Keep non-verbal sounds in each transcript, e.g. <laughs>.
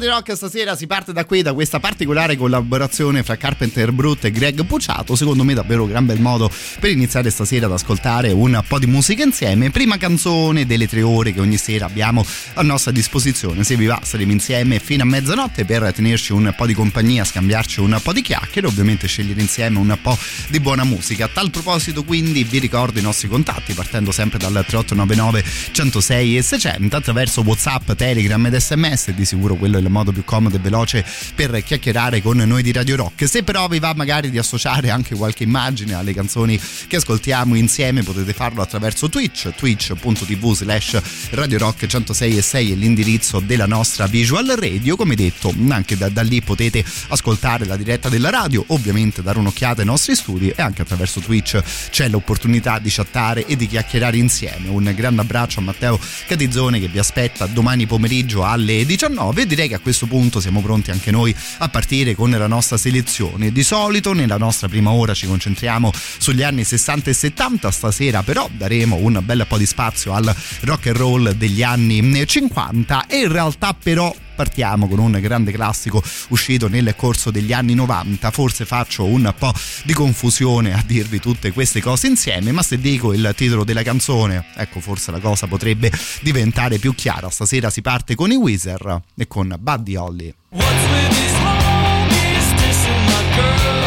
Radio Rock stasera si parte da qui, da questa particolare collaborazione fra Carpenter Brut e Greg Puciato. Secondo me davvero un gran bel modo per iniziare stasera ad ascoltare un po' di musica insieme. Prima canzone delle tre ore che ogni sera abbiamo a nostra disposizione. Se vi va saremo insieme fino a mezzanotte per tenerci un po' di compagnia, scambiarci un po' di chiacchiere, ovviamente scegliere insieme un po' di buona musica. A tal proposito quindi vi ricordo i nostri contatti partendo sempre dal 3899 106 e 600 attraverso Whatsapp, Telegram ed SMS, di sicuro quello è il modo più comodo e veloce per chiacchierare con noi di Radio Rock. Se però vi va magari di associare anche qualche immagine alle canzoni che ascoltiamo insieme, potete farlo attraverso Twitch, twitch.tv slash Radio Rock 106 e 6 è l'indirizzo della nostra visual radio. Come detto, anche da, da lì potete ascoltare la diretta della radio, ovviamente dare un'occhiata ai nostri studi e anche attraverso Twitch c'è l'opportunità di chattare e di chiacchierare insieme. Un grande abbraccio a Matteo Catizzone che vi aspetta domani pomeriggio alle 19. Direi che a questo punto siamo pronti anche noi a partire con la nostra selezione. Di solito nella nostra prima ora ci concentriamo sugli anni 60 e 70, stasera però daremo un bel po' di spazio al rock and roll degli anni 50 e in realtà però partiamo con un grande classico uscito nel corso degli anni 90. Forse faccio un po' di confusione a dirvi tutte queste cose insieme, ma se dico il titolo della canzone, ecco forse la cosa potrebbe diventare più chiara. Stasera si parte con i Weezer e con Buddy Holly. What's A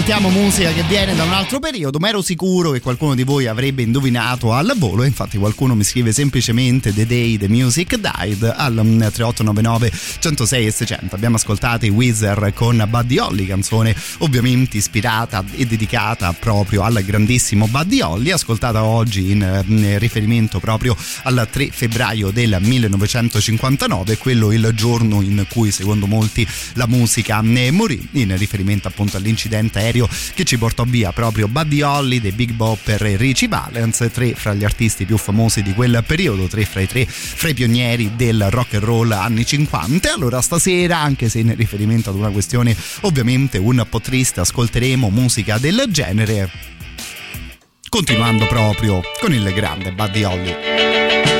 ascoltiamo musica che viene da un altro periodo, ma ero sicuro che qualcuno di voi avrebbe indovinato al volo. Infatti, qualcuno mi scrive semplicemente The Day the Music Died al 3899 106 e 600. Abbiamo ascoltato i Wizard con Buddy Holly, canzone ovviamente ispirata e dedicata proprio al grandissimo Buddy Holly, ascoltata oggi in, in riferimento proprio al 3 febbraio del 1959, quello il giorno in cui secondo molti la musica morì, in riferimento appunto all'incidente aereo che ci portò via proprio Buddy Holly, The Big Bopper e Richie Valens, tre fra gli artisti più famosi di quel periodo, tre fra i tre fra i pionieri del rock and roll anni 50. Allora stasera, anche se in riferimento ad una questione ovviamente un po' triste, ascolteremo musica del genere continuando proprio con il grande Buddy Holly.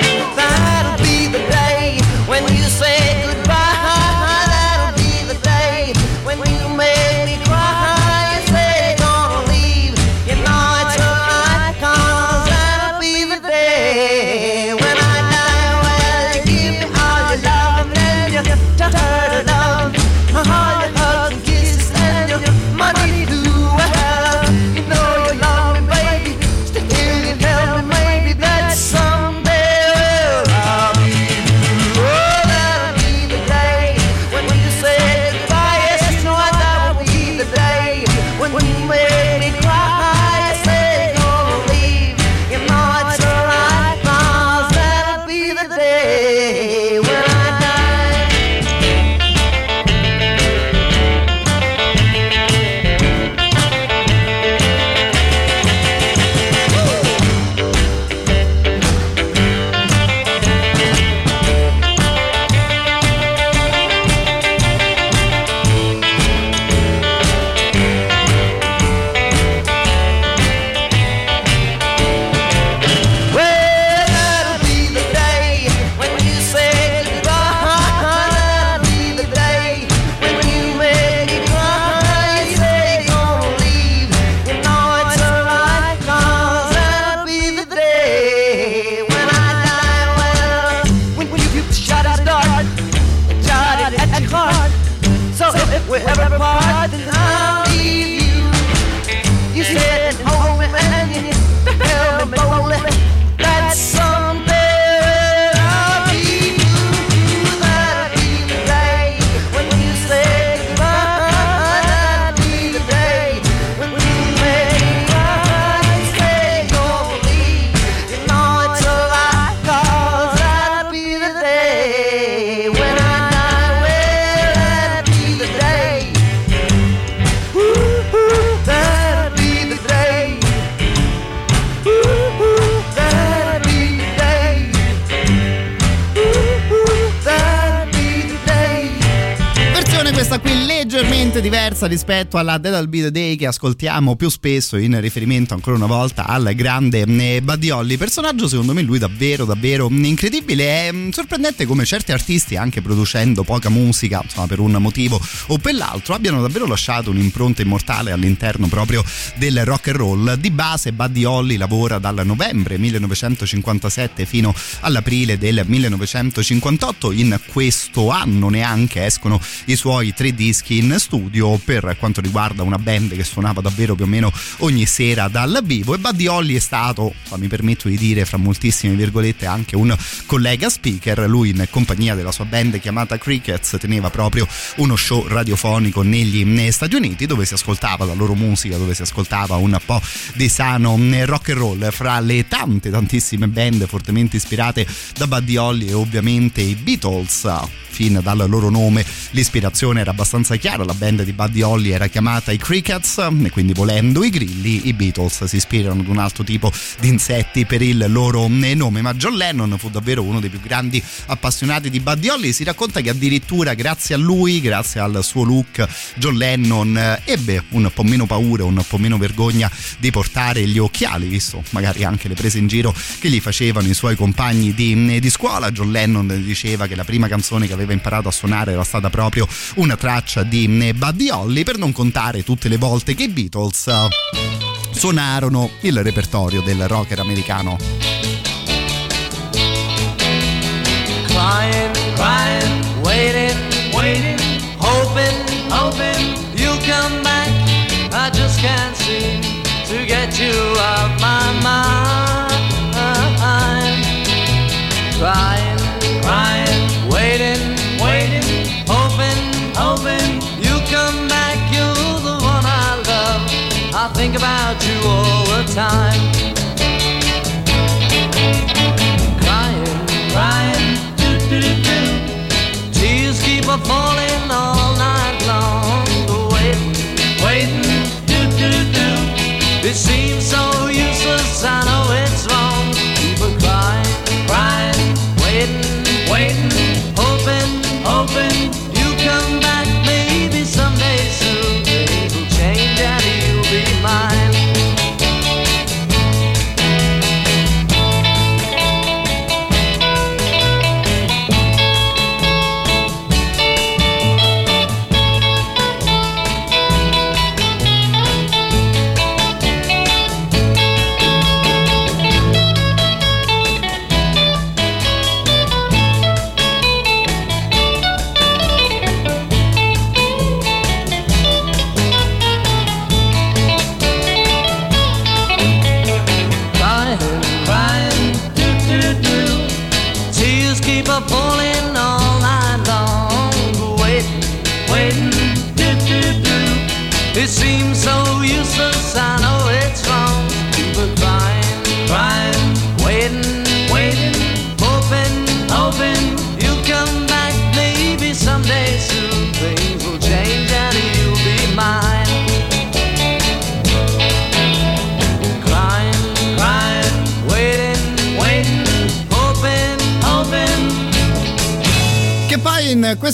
Diversa rispetto alla Dead the Day che ascoltiamo più spesso in riferimento ancora una volta al grande eh, Badiolli. Personaggio secondo me lui davvero davvero incredibile. È mm, sorprendente come certi artisti anche producendo poca musica, insomma per un motivo o per l'altro, abbiano davvero lasciato un'impronta immortale all'interno proprio del rock and roll. Di base Buddy Holly lavora dal novembre 1957 fino all'aprile del 1958. In questo anno neanche escono i suoi tre dischi in studio per quanto riguarda una band che suonava davvero più o meno ogni sera dal vivo. E Buddy Holly è stato, mi permetto di dire fra moltissime virgolette, anche un collega speaker, lui in compagnia della sua band chiamata Crickets teneva proprio uno show radiofonico negli, negli Stati Uniti dove si ascoltava la loro musica, dove si ascoltava un po' di sano rock and roll. Fra le tante tantissime band fortemente ispirate da Buddy Holly e ovviamente i Beatles fin dal loro nome l'ispirazione era abbastanza chiara, la band di Buddy Holly era chiamata i Crickets e quindi volendo i grilli i Beatles si ispirano ad un altro tipo di insetti per il loro nome, ma John Lennon fu davvero uno dei più grandi appassionati di Buddy Holly, si racconta che addirittura grazie a lui, grazie al suo look, John Lennon eh, ebbe un po' meno paura, un po' meno vergogna di portare gli occhiali, visto magari anche le prese in giro che gli facevano i suoi compagni di, di scuola. John Lennon diceva che la prima canzone che aveva imparato a suonare era stata proprio una traccia di Buddy Holly, per non contare tutte le volte che i Beatles uh, suonarono il repertorio del rocker americano. Crying, time.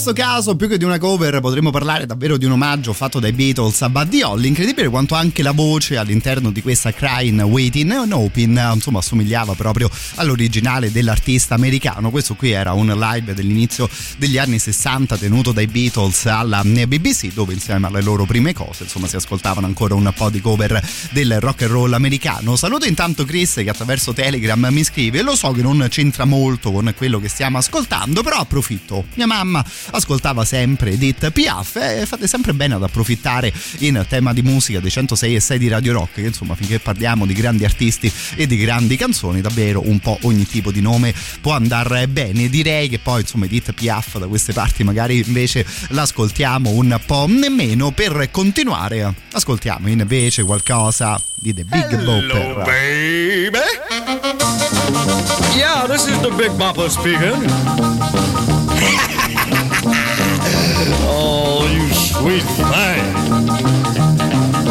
Questo caso, più che di una cover, potremmo parlare davvero di un omaggio fatto dai Beatles a Buddy Holly. Incredibile quanto anche la voce all'interno di questa Crying, Waiting and Hoping, insomma, assomigliava proprio all'originale dell'artista americano. Questo qui era un live dell'inizio degli anni 60 tenuto dai Beatles alla BBC, dove insieme alle loro prime cose, insomma, si ascoltavano ancora un po' di cover del rock and roll americano. Saluto intanto Chris che attraverso Telegram mi scrive: Lo so che non c'entra molto con quello che stiamo ascoltando, però approfitto. Mia mamma ascoltava sempre Edith Piaf e fate sempre bene ad approfittare in tema di musica dei 106 e 6 di Radio Rock, che insomma, finché parliamo di grandi artisti e di grandi canzoni, davvero un po' ogni tipo di nome può andare bene. Direi che poi insomma Edith Piaf da queste parti magari invece l'ascoltiamo un po' nemmeno per continuare. Ascoltiamo invece qualcosa di The Big Bopper. baby. Yeah, this is the Big Bopper speaking. <laughs> oh, you sweet thing.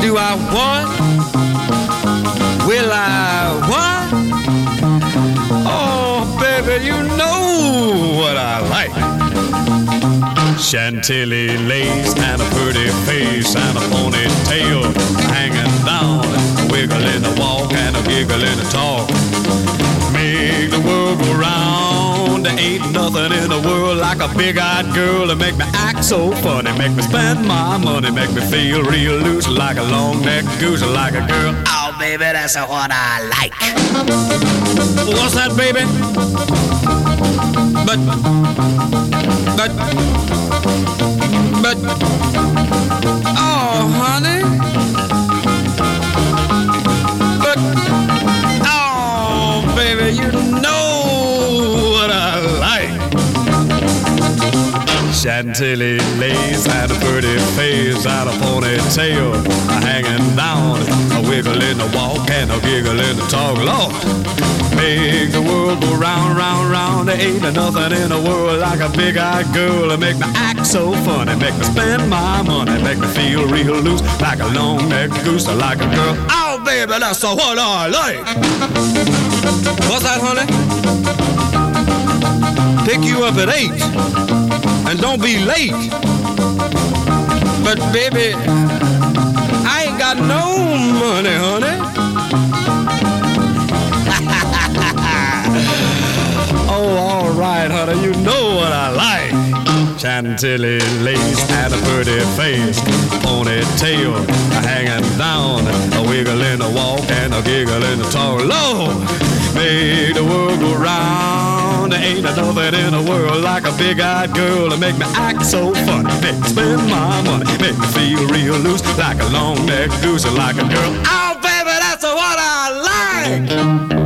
Do I want? Will I want? Oh, baby, you know what I like. Chantilly lace and a pretty face and a ponytail hanging down, a wiggle wiggling a walk and a giggling a talk. Make the world go round. There ain't nothing in the world like a big-eyed girl to make me act so funny, make me spend my money, make me feel real loose like a long-necked goose, like a girl. Oh, baby, that's what I like. What's that, baby? But, but, but, Chantilly lace and a pretty face and a ponytail hanging down, a wiggle in the walk and a giggle in the talk. Lord, make the world go round, round, round. There ain't nothing in the world like a big-eyed girl to make me act so funny, make me spend my money, make me feel real loose like a long-necked goose, like a girl. Oh, baby, that's what I like. What's that, honey? Pick you up at eight and don't be late. But baby, I ain't got no money, honey. <laughs> oh, all right, honey, you know what I like. Chantilly lace and a pretty face, ponytail hanging down, a wiggle in the walk and a giggle in the talk. Lord, make the world go round. There ain't nothing in the world like a big-eyed girl to make me act so funny, make me spend my money, make me feel real loose like a long-necked goose, like a girl. Oh, baby, that's what I like.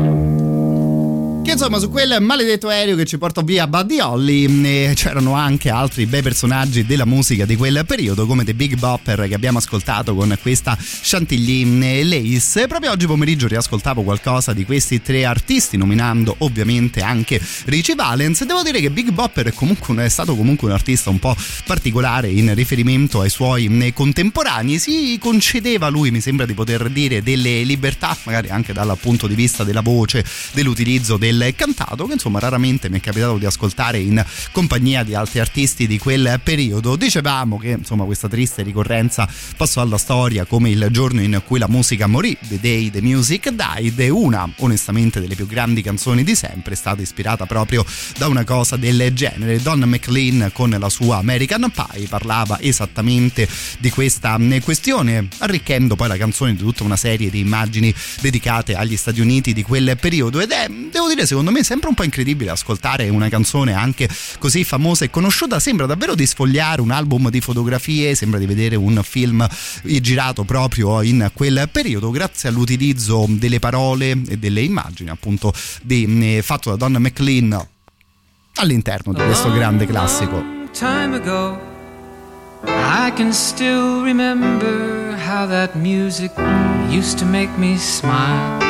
Che insomma su quel maledetto aereo che ci portò via Buddy Holly eh, c'erano anche altri bei personaggi della musica di quel periodo come The Big Bopper che abbiamo ascoltato con questa Chantilly Lace. Proprio oggi pomeriggio riascoltavo qualcosa di questi tre artisti nominando ovviamente anche Richie Valens. Devo dire che Big Bopper è, comunque, è stato comunque un artista un po' particolare in riferimento ai suoi eh, contemporanei. Si concedeva lui, mi sembra di poter dire, delle libertà magari anche dal punto di vista della voce, dell'utilizzo del del cantato che insomma raramente mi è capitato di ascoltare in compagnia di altri artisti di quel periodo. Dicevamo che insomma questa triste ricorrenza passò alla storia come il giorno in cui la musica morì, The Day the Music Died e una onestamente delle più grandi canzoni di sempre è stata ispirata proprio da una cosa del genere. Don McLean con la sua American Pie parlava esattamente di questa questione arricchendo poi la canzone di tutta una serie di immagini dedicate agli Stati Uniti di quel periodo ed è devo dire, secondo me è sempre un po' incredibile ascoltare una canzone anche così famosa e conosciuta. Sembra davvero di sfogliare un album di fotografie, sembra di vedere un film girato proprio in quel periodo, grazie all'utilizzo delle parole e delle immagini, appunto, di, eh, fatto da Don McLean all'interno di questo grande classico. Time ago, I can still remember how that music used to make me smile.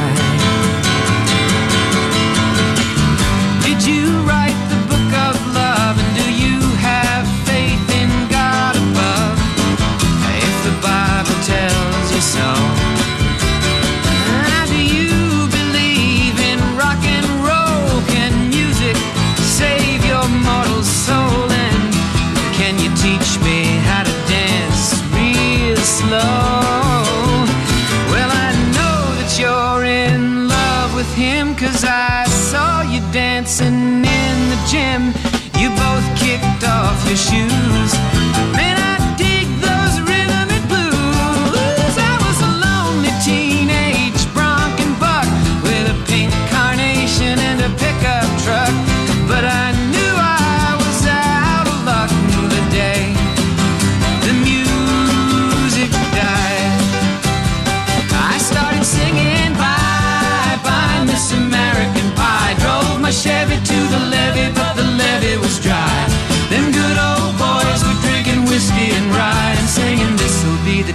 Real? Well, I know that you're in love with him, cause I saw you dancing in the gym. You both kicked off your shoes.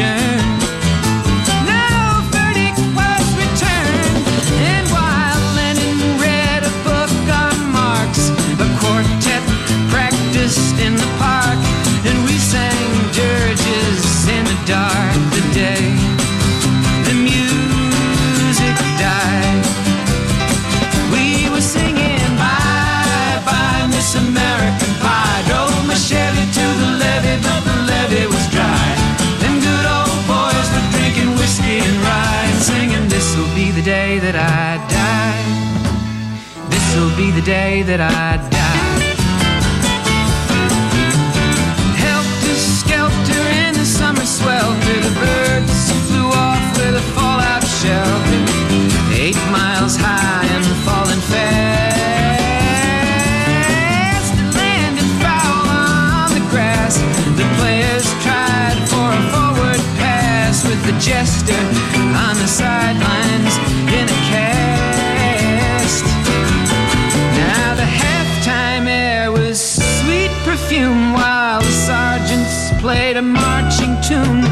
Was day that I fortune.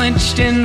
Clenched in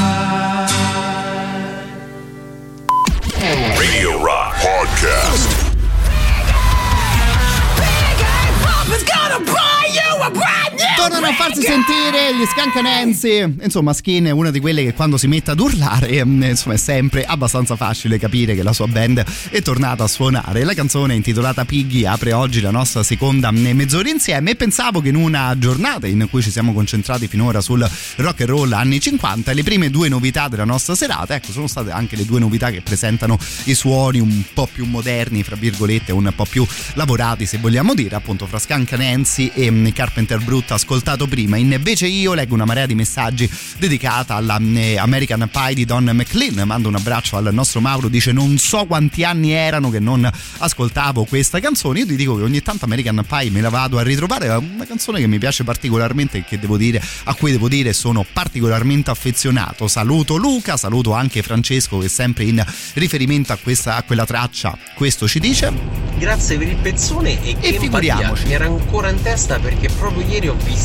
Tornano a farsi sentire gli Scancanensi. Insomma, Skin è una di quelle che quando si mette ad urlare, mm, insomma, è sempre abbastanza facile capire che la sua band è tornata a suonare. La canzone intitolata Piggy apre oggi la nostra seconda mm, mezz'ora insieme e pensavo che in una giornata in cui ci siamo concentrati finora sul rock and roll anni 50, le prime due novità della nostra serata, ecco, sono state anche le due novità che presentano i suoni un po' più moderni, fra virgolette, un po' più lavorati, se vogliamo dire, appunto fra Scancanensi e mm, Carpenter Brut ascoltato prima. Invece io leggo una marea di messaggi dedicata all'American Pie di Don McLean. Mando un abbraccio al nostro Mauro, dice non so quanti anni erano che non ascoltavo questa canzone. Io ti dico che ogni tanto American Pie me la vado a ritrovare, è una canzone che mi piace particolarmente e che devo dire, a cui devo dire sono particolarmente affezionato. Saluto Luca, saluto anche Francesco che sempre in riferimento a, questa, a quella traccia questo ci dice. Grazie per il pezzone e, e figuriamoci. Mi era ancora in testa perché proprio ieri ho visto,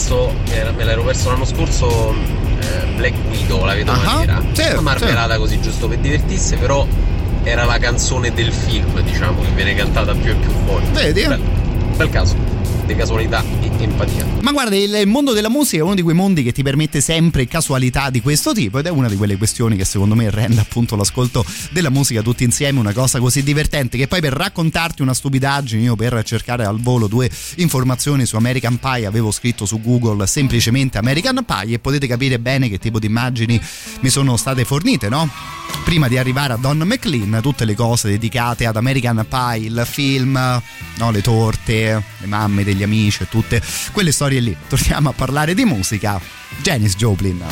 me l'ero perso l'anno scorso, eh, Black Widow, la vedo Ah, nera. certo, Una marmellata così giusto per divertirsi, però era la canzone del film, diciamo, che viene cantata più e più volte. Vedi? Bel, bel caso, di casualità e empatia. Ma guarda, il mondo della musica è uno di quei mondi che ti permette sempre casualità di questo tipo ed è una di quelle questioni che secondo me rende appunto l'ascolto della musica tutti insieme una cosa così divertente che poi per raccontarti una stupidaggine io per cercare al volo due informazioni su American Pie avevo scritto su Google semplicemente American Pie e potete capire bene che tipo di immagini mi sono state fornite, no? Prima di arrivare a Don McLean, tutte le cose dedicate ad American Pie, il film, no, le torte, le mamme degli amici e tutte quelle storie lì. Torniamo a parlare di musica. Janis Joplin.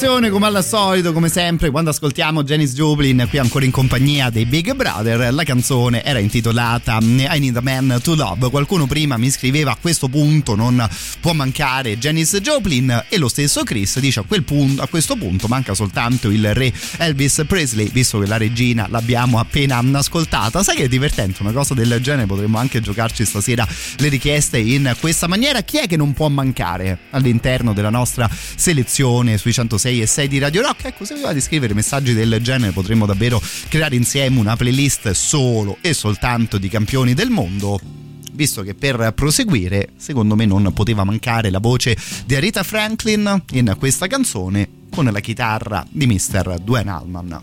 Interpretazione come al solito, come sempre, quando ascoltiamo Janis Joplin qui ancora in compagnia dei Big Brother. La canzone era intitolata I Need a Man to Love. Qualcuno prima mi scriveva a questo punto non può mancare Janis Joplin e lo stesso Chris dice a, punto, a questo punto manca soltanto il re Elvis Presley, visto che la regina l'abbiamo appena ascoltata. Sai che è divertente una cosa del genere? Potremmo anche giocarci stasera le richieste in questa maniera. Chi è che non può mancare all'interno della nostra selezione sui 106 e 6 di Radio Rock? Ecco, se di scrivere messaggi del genere potremmo davvero creare insieme una playlist solo e soltanto di campioni del mondo visto che per proseguire, secondo me non poteva mancare la voce di Aretha Franklin in questa canzone con la chitarra di Mr. Dwayne Allman.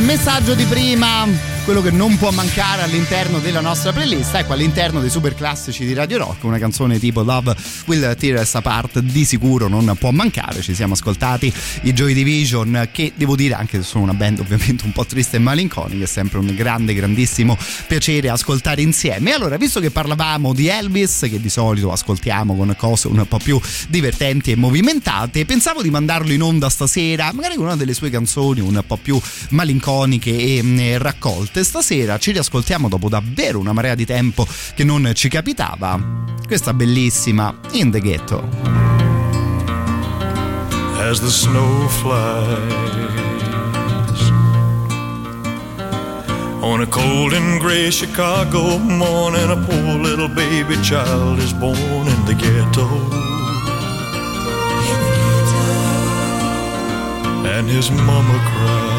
Messaggio di prima quello che non può mancare all'interno della nostra playlist. Ecco all'interno dei super classici di Radio Rock una canzone tipo Love Will Tear Us Apart di sicuro non può mancare. Ci siamo ascoltati i Joy Division che devo dire anche se sono una band ovviamente un po' triste e malinconica è sempre un grande grandissimo piacere ascoltare insieme. Allora visto che parlavamo di Elvis che di solito ascoltiamo con cose un po' più divertenti e movimentate pensavo di mandarlo in onda stasera magari con una delle sue canzoni un po' più malinconiche e mm, raccolte stasera ci riascoltiamo dopo davvero una marea di tempo che non ci capitava questa bellissima In the Ghetto as the snow flies. On a cold and gray Chicago morning, a poor little baby child is born in the ghetto. And his mama cries.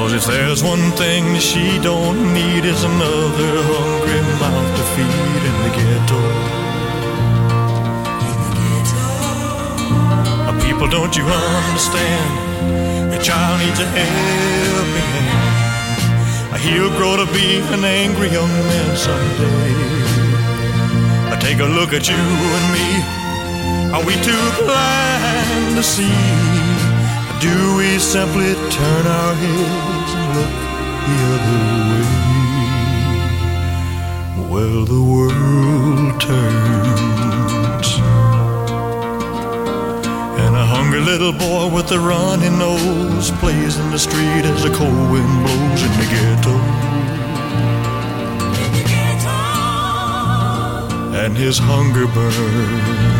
Cause if there's one thing she don't need is another hungry mouth to feed in the ghetto. People, don't you understand? The child needs a helping hand. He'll grow to be an angry young man someday. Take a look at you and me. Are we too blind to see? Do we simply turn our heads and look the other way? Well, the world turns. And a hungry little boy with a runny nose plays in the street as the cold wind blows in the ghetto. And his hunger burns.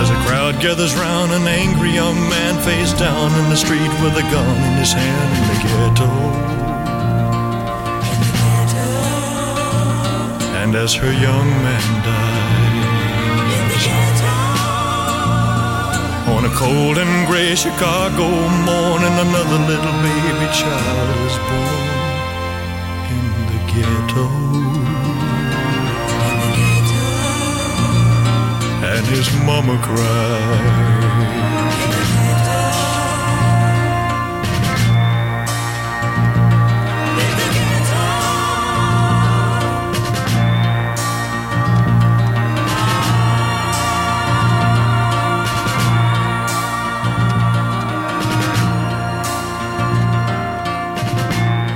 As a crowd gathers round, an angry young man face down in the street with a gun in his hand in the ghetto. And as her young man dies, in the ghetto. on a cold and gray Chicago morning, another little baby child is born in the ghetto. His mama cries.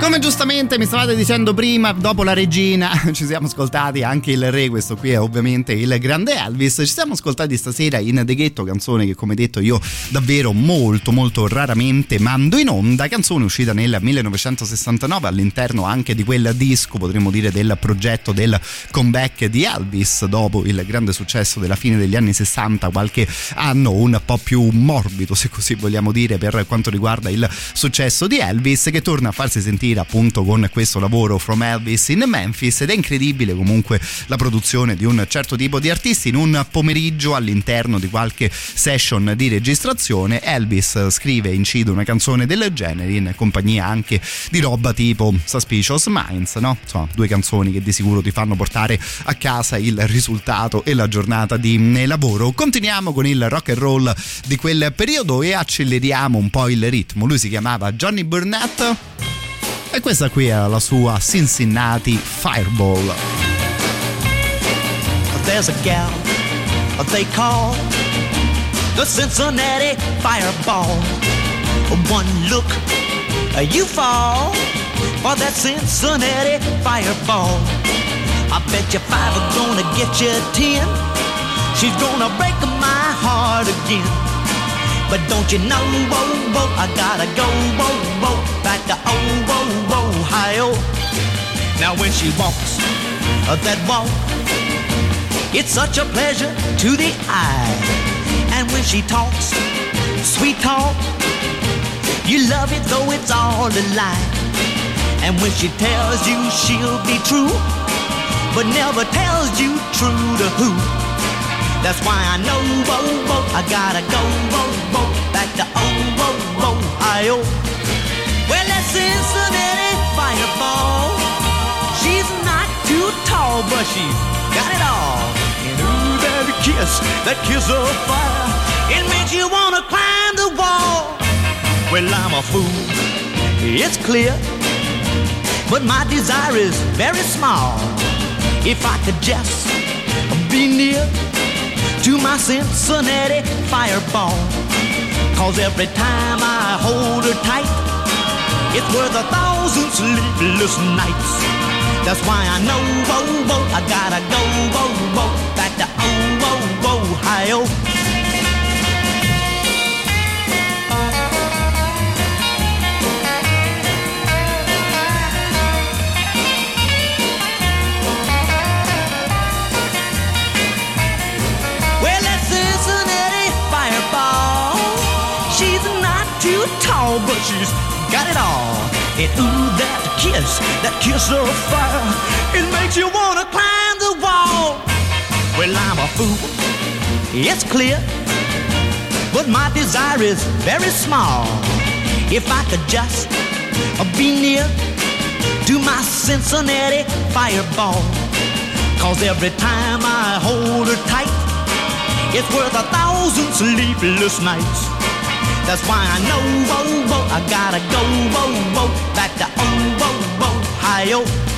Come giustamente mi stavate dicendo prima, dopo la regina <laughs> ci siamo ascoltati anche il re, questo qui è ovviamente il grande Elvis. Ci siamo ascoltati stasera in The Ghetto, canzone che come detto io davvero molto molto raramente mando in onda, canzone uscita nel 1969 all'interno anche di quel disco, potremmo dire del progetto del comeback di Elvis dopo il grande successo della fine degli anni 60, qualche anno un po' più morbido se così vogliamo dire per quanto riguarda il successo di Elvis che torna a farsi sentire appunto con questo lavoro From Elvis in Memphis ed è incredibile comunque la produzione di un certo tipo di artisti. In un pomeriggio all'interno di qualche session di registrazione Elvis scrive e incide una canzone del genere in compagnia anche di roba tipo Suspicious Minds no? insomma due canzoni che di sicuro ti fanno portare a casa il risultato e la giornata di lavoro. Continuiamo con il rock and roll di quel periodo e acceleriamo un po' il ritmo. Lui si chiamava Johnny Burnett e questa qui è la sua Cincinnati Fireball. There's a gal they call the Cincinnati Fireball. One look, you fall for that Cincinnati Fireball. I bet you five are gonna get you ten. She's gonna break my heart again. But don't you know, whoa, whoa, I gotta go, whoa, whoa, back to oh, whoa, whoa, hi, oh. Now when she walks uh, that walk, it's such a pleasure to the eye. And when she talks, sweet talk, you love it though it's all a lie. And when she tells you she'll be true, but never tells you true to who. That's why I know, whoa, whoa, I gotta go, whoa, whoa, back to oh, whoa, Ohio. Well, that's Cincinnati fireball. She's not too tall, but she's got it all. Ooh, that kiss, that kiss of fire, it makes you wanna climb the wall. Well, I'm a fool, it's clear, but my desire is very small. If I could just be near to my Cincinnati fireball. Cause every time I hold her tight, it's worth a thousand sleepless nights. That's why I know, whoa, whoa, I gotta go, whoa, whoa, back to oh, whoa, whoa, Ohio. Got it all. And ooh, that kiss, that kiss of fire, it makes you wanna climb the wall. Well, I'm a fool, it's clear, but my desire is very small. If I could just uh, be near to my Cincinnati fireball, cause every time I hold her tight, it's worth a thousand sleepless nights. That's why I know, whoa, whoa, I gotta go, whoa, whoa, back to oh, whoa, whoa, Ohio.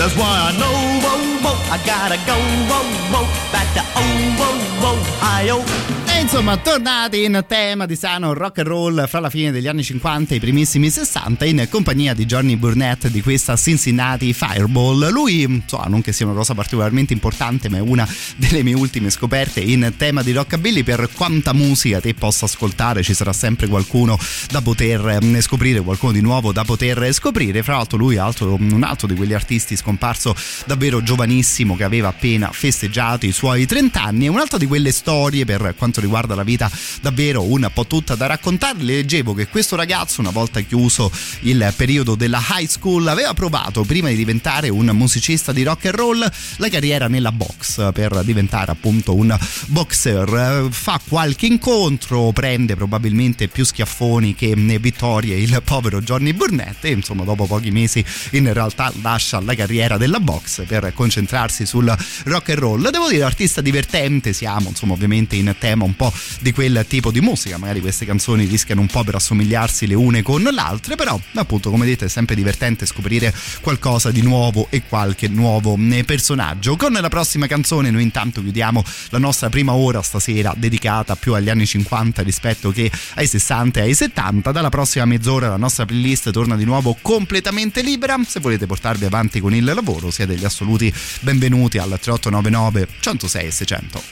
That's why I know, whoa, whoa, I gotta go, whoa, whoa, back to oh, whoa. E insomma, tornati in tema di sano rock and roll fra la fine degli anni 50 e i primissimi 60 in compagnia di Johnny Burnett di questa Cincinnati Fireball. Lui, insomma, non che sia una cosa particolarmente importante, ma è una delle mie ultime scoperte in tema di rockabilly. Per quanta musica te possa ascoltare, ci sarà sempre qualcuno da poter eh, scoprire, qualcuno di nuovo da poter scoprire. Fra l'altro, lui è un altro di quegli artisti scomparso davvero giovanissimo che aveva appena festeggiato i suoi 30 anni. È un'altra di quelle storie per quanto riguarda la vita davvero un po' tutta da raccontare. Leggevo che questo ragazzo, una volta chiuso il periodo della high school, aveva provato prima di diventare un musicista di rock and roll la carriera nella box per diventare appunto un boxer. Fa qualche incontro, prende probabilmente più schiaffoni che vittorie il povero Johnny Burnett e insomma dopo pochi mesi in realtà lascia la carriera della box per concentrarsi sul rock and roll. Devo dire artista divertente, siamo insomma ovviamente in tema un po' di quel tipo di musica, magari queste canzoni rischiano un po' per assomigliarsi le une con le altre, però appunto come dite è sempre divertente scoprire qualcosa di nuovo e qualche nuovo eh, personaggio. Con la prossima canzone noi intanto chiudiamo la nostra prima ora stasera dedicata più agli anni 50 rispetto che ai 60 e ai 70. Dalla prossima mezz'ora la nostra playlist torna di nuovo completamente libera. Se volete portarvi avanti con il lavoro siete gli assoluti benvenuti al 3899 106 600.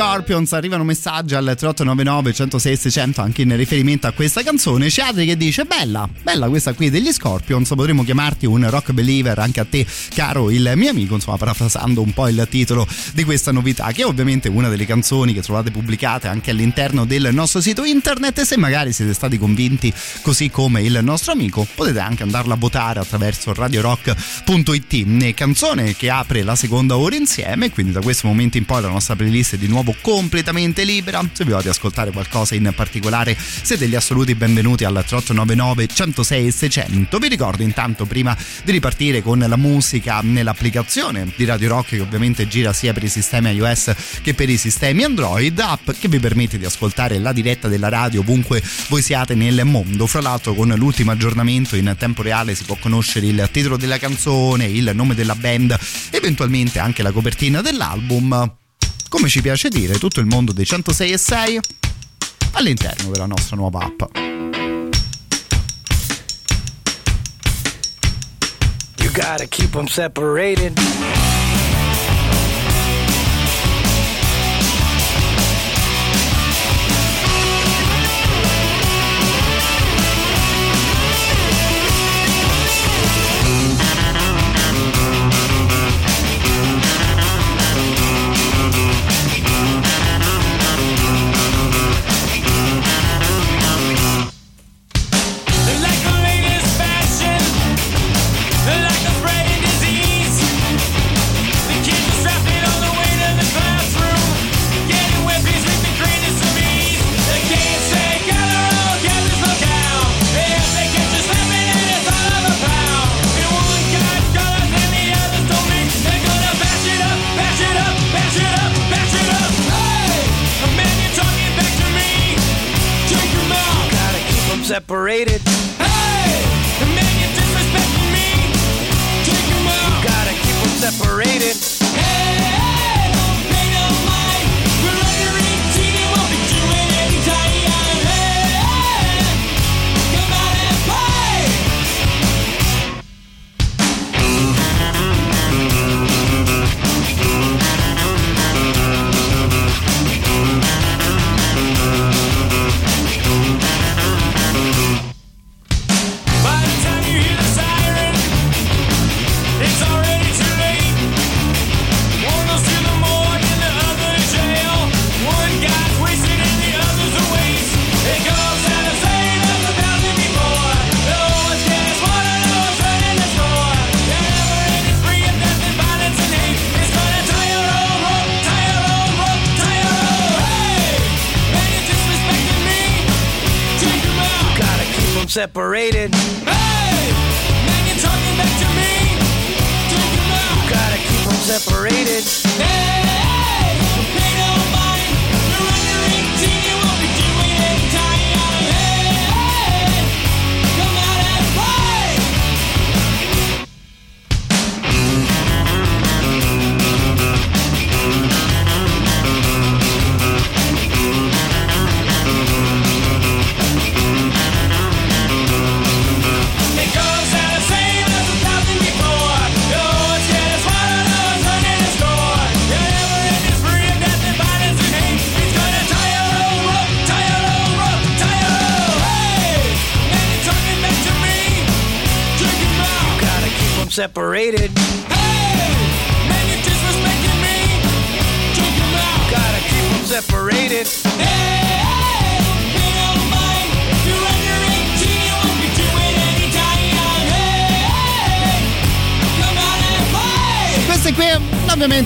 Scorpions arrivano messaggi al 3899 106 600 anche in riferimento a questa canzone. C'è Adri che dice bella bella questa qui degli Scorpions potremmo chiamarti un Rock Believer anche a te caro il mio amico insomma parafrasando un po' il titolo di questa novità che è ovviamente una delle canzoni che trovate pubblicate anche all'interno del nostro sito internet e se magari siete stati convinti così come il nostro amico potete anche andarla a votare attraverso radiorock.it canzone che apre la seconda ora insieme quindi da questo momento in poi la nostra playlist è di nuovo completamente libera. Se vi volete ascoltare qualcosa in particolare siete gli assoluti benvenuti al 3899 106 600 vi ricordo intanto prima di ripartire con la musica nell'applicazione di Radio Rock che ovviamente gira sia per i sistemi iOS che per i sistemi Android app che vi permette di ascoltare la diretta della radio ovunque voi siate nel mondo. Fra l'altro con l'ultimo aggiornamento in tempo reale si può conoscere il titolo della canzone il nome della band eventualmente anche la copertina dell'album come ci piace dire tutto il mondo dei 106 e 6 all'interno della nostra nuova app You gotta keep them separated.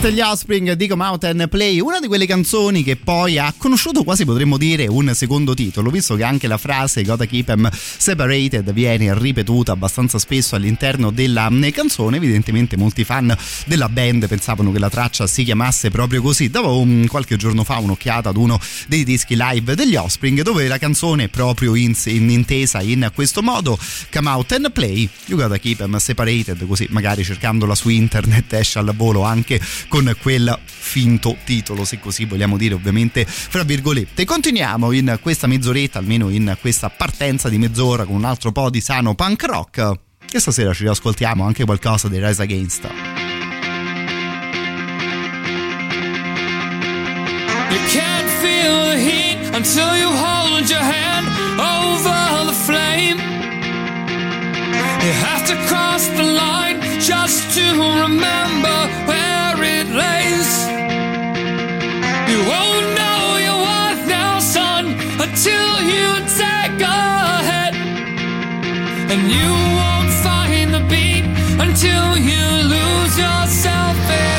Ovviamente gli Offspring di Come Out and Play, una di quelle canzoni che poi ha conosciuto quasi potremmo dire un secondo titolo, visto che anche la frase Gotta Keep 'em Separated viene ripetuta abbastanza spesso all'interno della mm, canzone, evidentemente molti fan della band pensavano che la traccia si chiamasse proprio così. Davo um, qualche giorno fa un'occhiata ad uno dei dischi live degli Offspring dove la canzone è proprio in, in- intesa in questo modo, Come Out and Play, You Gotta Keep 'em Separated, così magari cercandola su internet esce al volo anche con quel finto titolo, se così vogliamo dire, ovviamente fra virgolette. Continuiamo in questa mezz'oretta, almeno in questa partenza di mezz'ora, con un altro po' di sano punk rock. e stasera ci riascoltiamo anche qualcosa dei Rise Against. You can't feel the heat until you hold your hand over the flame. You have to cross the line just to remember where it lays. You won't know your worth now, son, until you take a hit. And you won't find the beat until you lose yourself in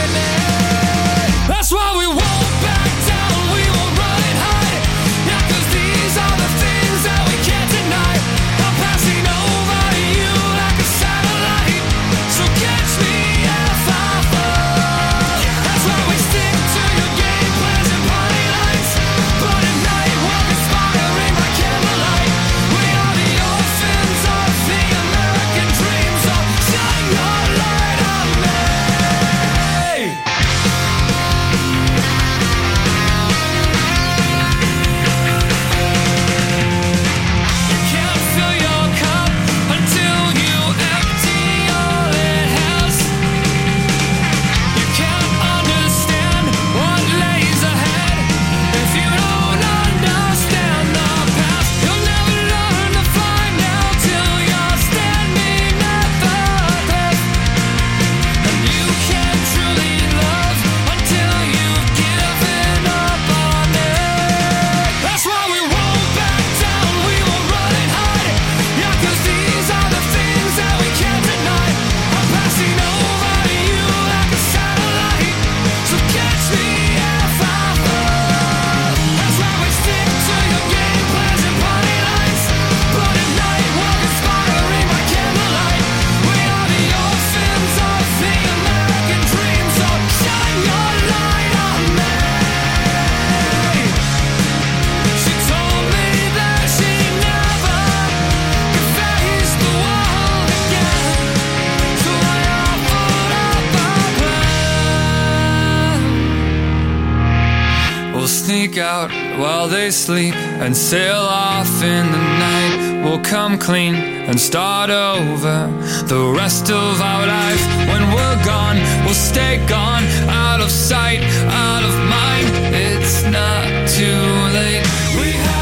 sneak out while they sleep and sail off in the night. We'll come clean and start over the rest of our life. When we're gone, we'll stay gone, out of sight, out of mind. It's not too late. We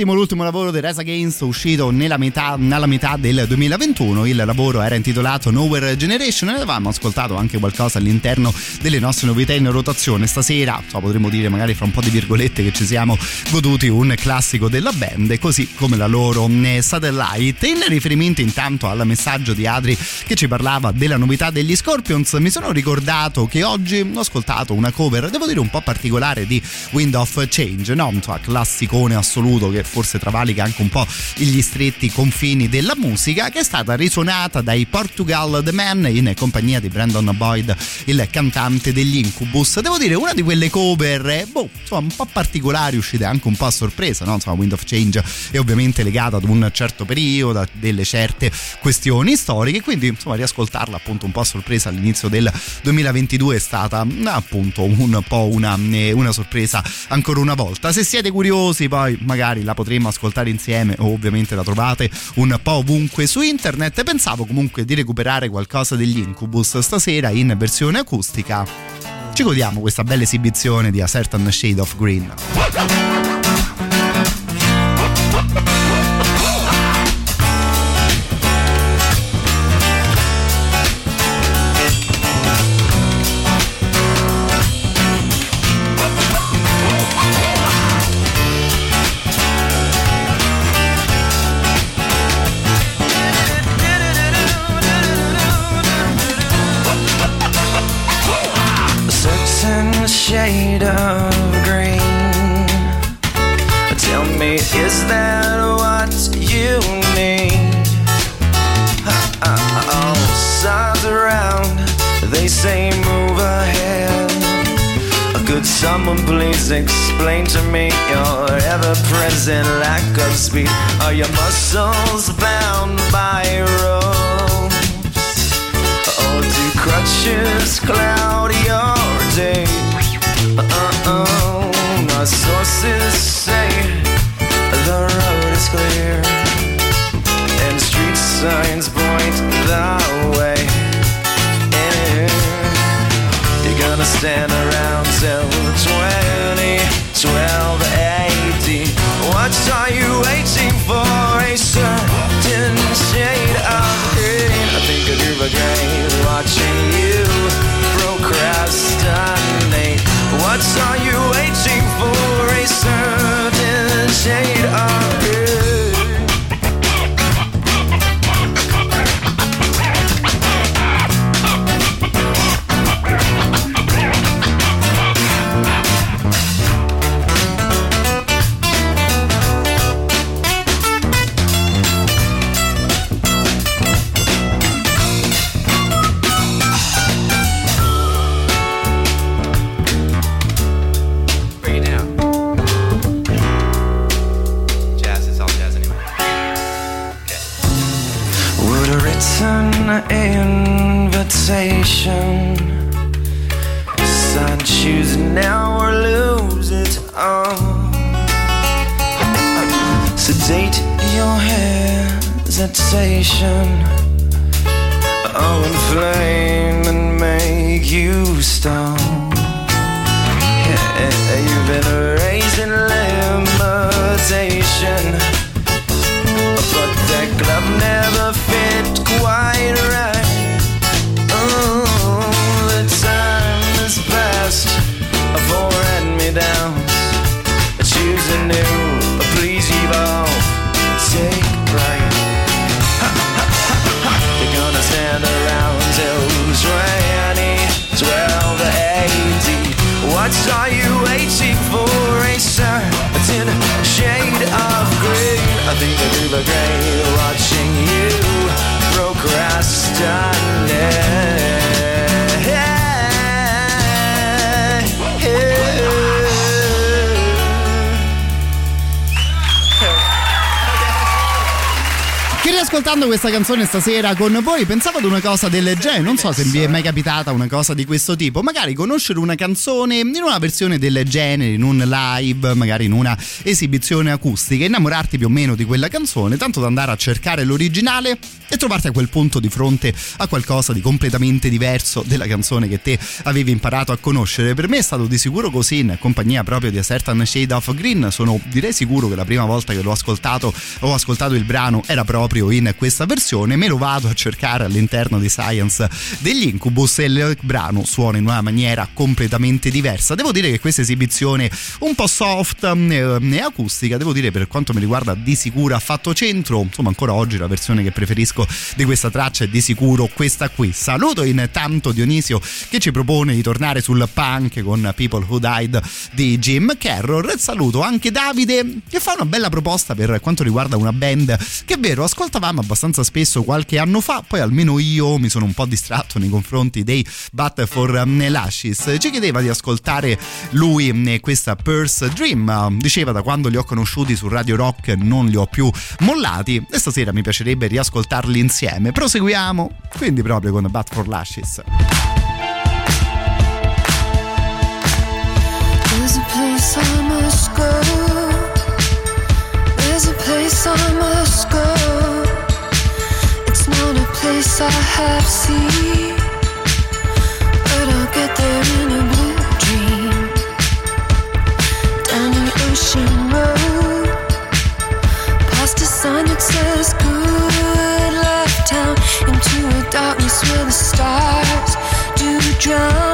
benissimo l'ultimo lavoro di Rise Against uscito nella metà, nella metà del 2021, il lavoro era intitolato Nowhere Generation. E avevamo ascoltato anche qualcosa all'interno delle nostre novità in rotazione stasera, so, potremmo dire magari fra un po' di virgolette che ci siamo goduti un classico della band così come la loro eh, Satellite. In riferimento intanto al messaggio di Adri che ci parlava della novità degli Scorpions mi sono ricordato che oggi ho ascoltato una cover devo dire un po' particolare di Wind of Change no? Insomma, classicone assoluto che forse travalica anche un po' gli stretti confini della musica che è stata risuonata dai Portugal The Man in compagnia di Brandon Boyd il cantante degli Incubus devo dire una di quelle cover eh, boh, insomma un po' particolari uscite anche un po' a sorpresa no? insomma Wind of Change è ovviamente legata ad un certo periodo a delle certe questioni storiche quindi insomma riascoltarla appunto un po' a sorpresa all'inizio del 2022 è stata appunto un po' una, una sorpresa ancora una volta se siete curiosi poi magari magari la potremmo ascoltare insieme o ovviamente la trovate un po' ovunque su internet. Pensavo comunque di recuperare qualcosa degli Incubus stasera in versione acustica. Ci godiamo questa bella esibizione di A Certain Shade of Green. Explain to me your ever-present lack of speed? Are your muscles bound by ropes? Or do crutches cloud your day? Uh-oh, my sources say the road is clear and street signs point the way. Yeah. You're gonna stand around till What are you waiting for? A certain shade of invitation Decide choose now or lose it all. Sedate your hesitation. Oh, inflame and make you stall Che riascoltando questa canzone stasera con voi pensavo ad una cosa del genere, non so se vi è mai capitata una cosa di questo tipo, magari conoscere una canzone in una versione del genere, in un live, magari in una esibizione acustica, innamorarti più o meno di quella canzone, tanto da andare a cercare l'originale e trovarti a quel punto di fronte a qualcosa di completamente diverso della canzone che te avevi imparato a conoscere. Per me è stato di sicuro così in compagnia proprio di A Certain Shade of Green, sono direi sicuro che la prima volta che l'ho ascoltato ho ascoltato il brano era proprio in questa versione, me lo vado a cercare all'interno di Science degli Incubus e il brano suona in una maniera completamente diversa. Devo dire che questa esibizione un po' soft eh, e acustica, devo dire per quanto mi riguarda di sicuro ha fatto centro, insomma ancora oggi la versione che preferisco di questa traccia è di sicuro questa qui. Saluto intanto Dionisio che ci propone di tornare sul punk con People Who Died di Jim Carroll saluto anche Davide che fa una bella proposta per quanto riguarda una band che è vero ascoltavamo abbastanza spesso qualche anno fa poi almeno io mi sono un po' distratto nei confronti dei But for Lashes. Ci chiedeva di ascoltare lui e questa Purse Dream diceva da quando li ho conosciuti su Radio Rock non li ho più mollati e stasera mi piacerebbe riascoltarli insieme. Proseguiamo quindi proprio con But for Lashes half sea, but I'll get there in a blue dream. Down the ocean road, past a sign that says good luck town, into a darkness where the stars do drown,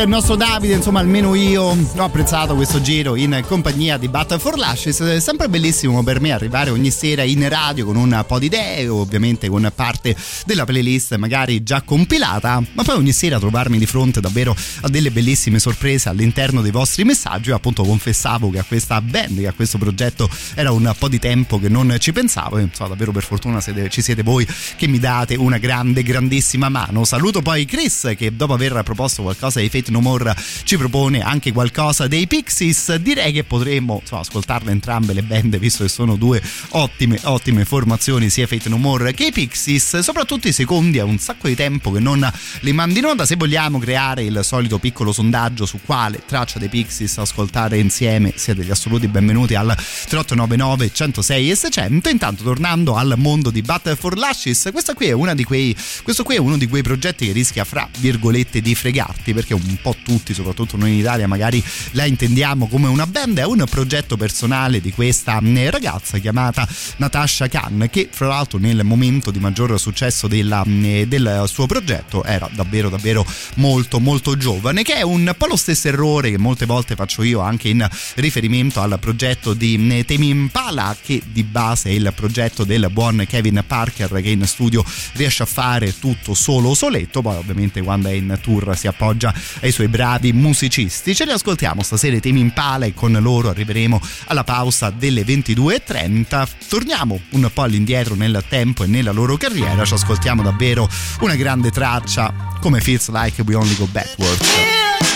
del nostro Davide, insomma almeno io ho apprezzato questo giro in compagnia di Battle for Lashes, è sempre bellissimo per me arrivare ogni sera in radio con un po' di idee, ovviamente con parte della playlist magari già compilata, ma poi ogni sera trovarmi di fronte davvero a delle bellissime sorprese all'interno dei vostri messaggi, io appunto confessavo che a questa band, che a questo progetto era un po' di tempo che non ci pensavo, insomma davvero per fortuna siete- ci siete voi che mi date una grande, grandissima mano. Saluto poi Chris che dopo aver proposto qualcosa dei Fate No More ci propone anche qualcosa dei Pixies. Direi che potremmo insomma, ascoltarle entrambe le band visto che sono due ottime ottime formazioni sia Fate No More che i Pixies soprattutto i secondi è un sacco di tempo che non li mandi in onda. Se vogliamo creare il solito piccolo sondaggio su quale traccia dei Pixies ascoltare insieme siete gli assoluti benvenuti al 3899 106 e 600 intanto tornando al mondo di Battle for Lashes questa qui è una di quei questo qui è uno di quei progetti che rischia fra virgolette di fregarti perché un po' tutti soprattutto noi in Italia magari la intendiamo come una band è un progetto personale di questa eh, ragazza chiamata Natasha Khan che fra l'altro nel momento di maggior successo della, eh, del suo progetto era davvero davvero molto molto giovane che è un po' lo stesso errore che molte volte faccio io anche in riferimento al progetto di eh, Temi Impala che di base è il progetto del buon Kevin Parker che in studio riesce a fare tutto solo soletto poi ovviamente quando è in tour si appoggia ai suoi bravi musicisti. Ce li ascoltiamo stasera i Temi Impala e con loro arriveremo alla pausa delle 22.30 torniamo un po' all'indietro nel tempo e nella loro carriera. Ci ascoltiamo davvero una grande traccia come Feels Like We Only Go Backwards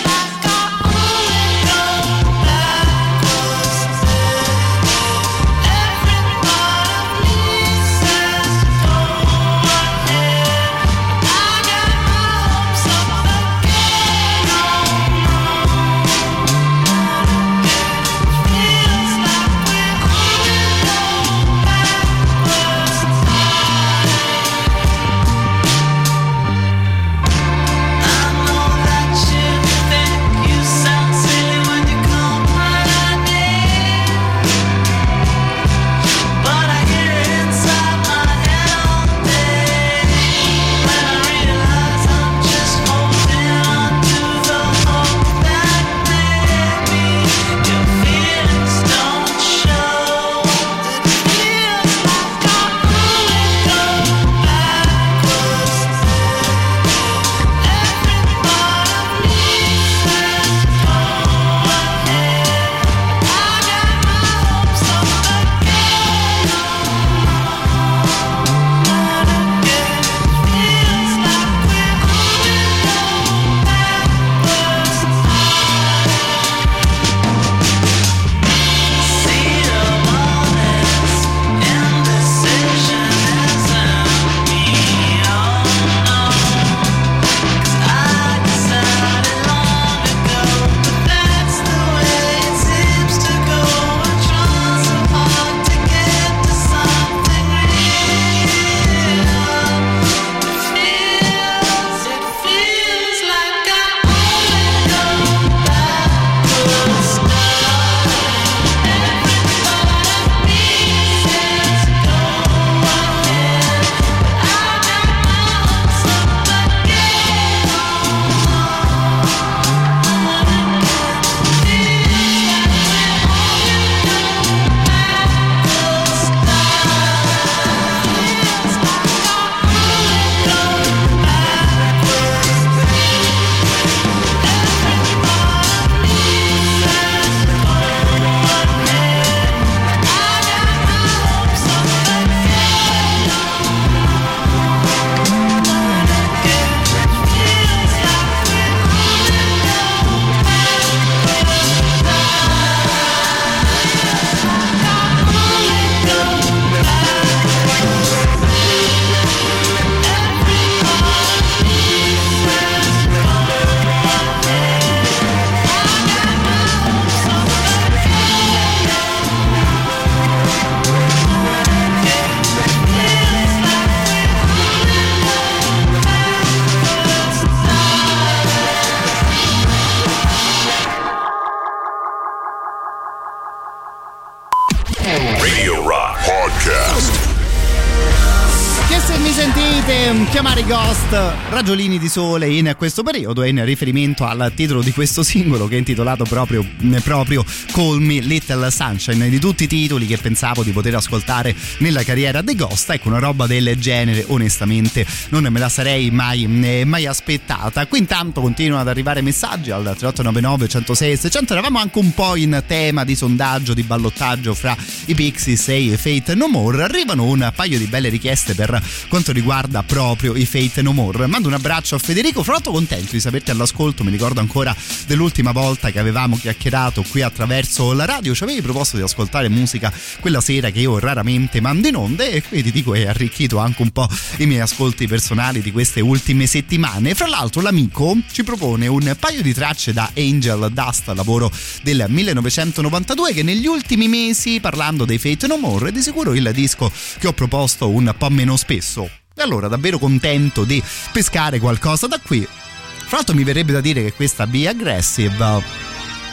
Ragiolini di Sole in questo periodo è in riferimento al titolo di questo singolo che è intitolato proprio, proprio Call Me Little Sunshine di tutti i titoli che pensavo di poter ascoltare nella carriera dei Ghost. Ecco una roba del genere onestamente non me la sarei mai, eh, mai aspettata. Qui intanto continuano ad arrivare messaggi al 3899 106 600 eravamo anche un po' in tema di sondaggio di ballottaggio fra i Pixies e i Fate No More. Arrivano un paio di belle richieste per quanto riguarda proprio i Fate No More. Mando un abbraccio a Federico, fra l'altro contento di saperti all'ascolto, mi ricordo ancora dell'ultima volta che avevamo chiacchierato qui attraverso la radio, ci avevi proposto di ascoltare musica quella sera che io raramente mando in onde e quindi dico hai arricchito anche un po' i miei ascolti personali di queste ultime settimane. Fra l'altro l'amico ci propone un paio di tracce da Angel Dust, lavoro del 1992 che negli ultimi mesi parlando dei Fate No More è di sicuro il disco che ho proposto un po' meno spesso. E allora davvero contento di pescare qualcosa da qui. Fra l'altro mi verrebbe da dire che questa Be Aggressive ha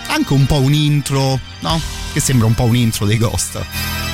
anche un po' un intro, no? Che sembra un po' un intro dei Ghost.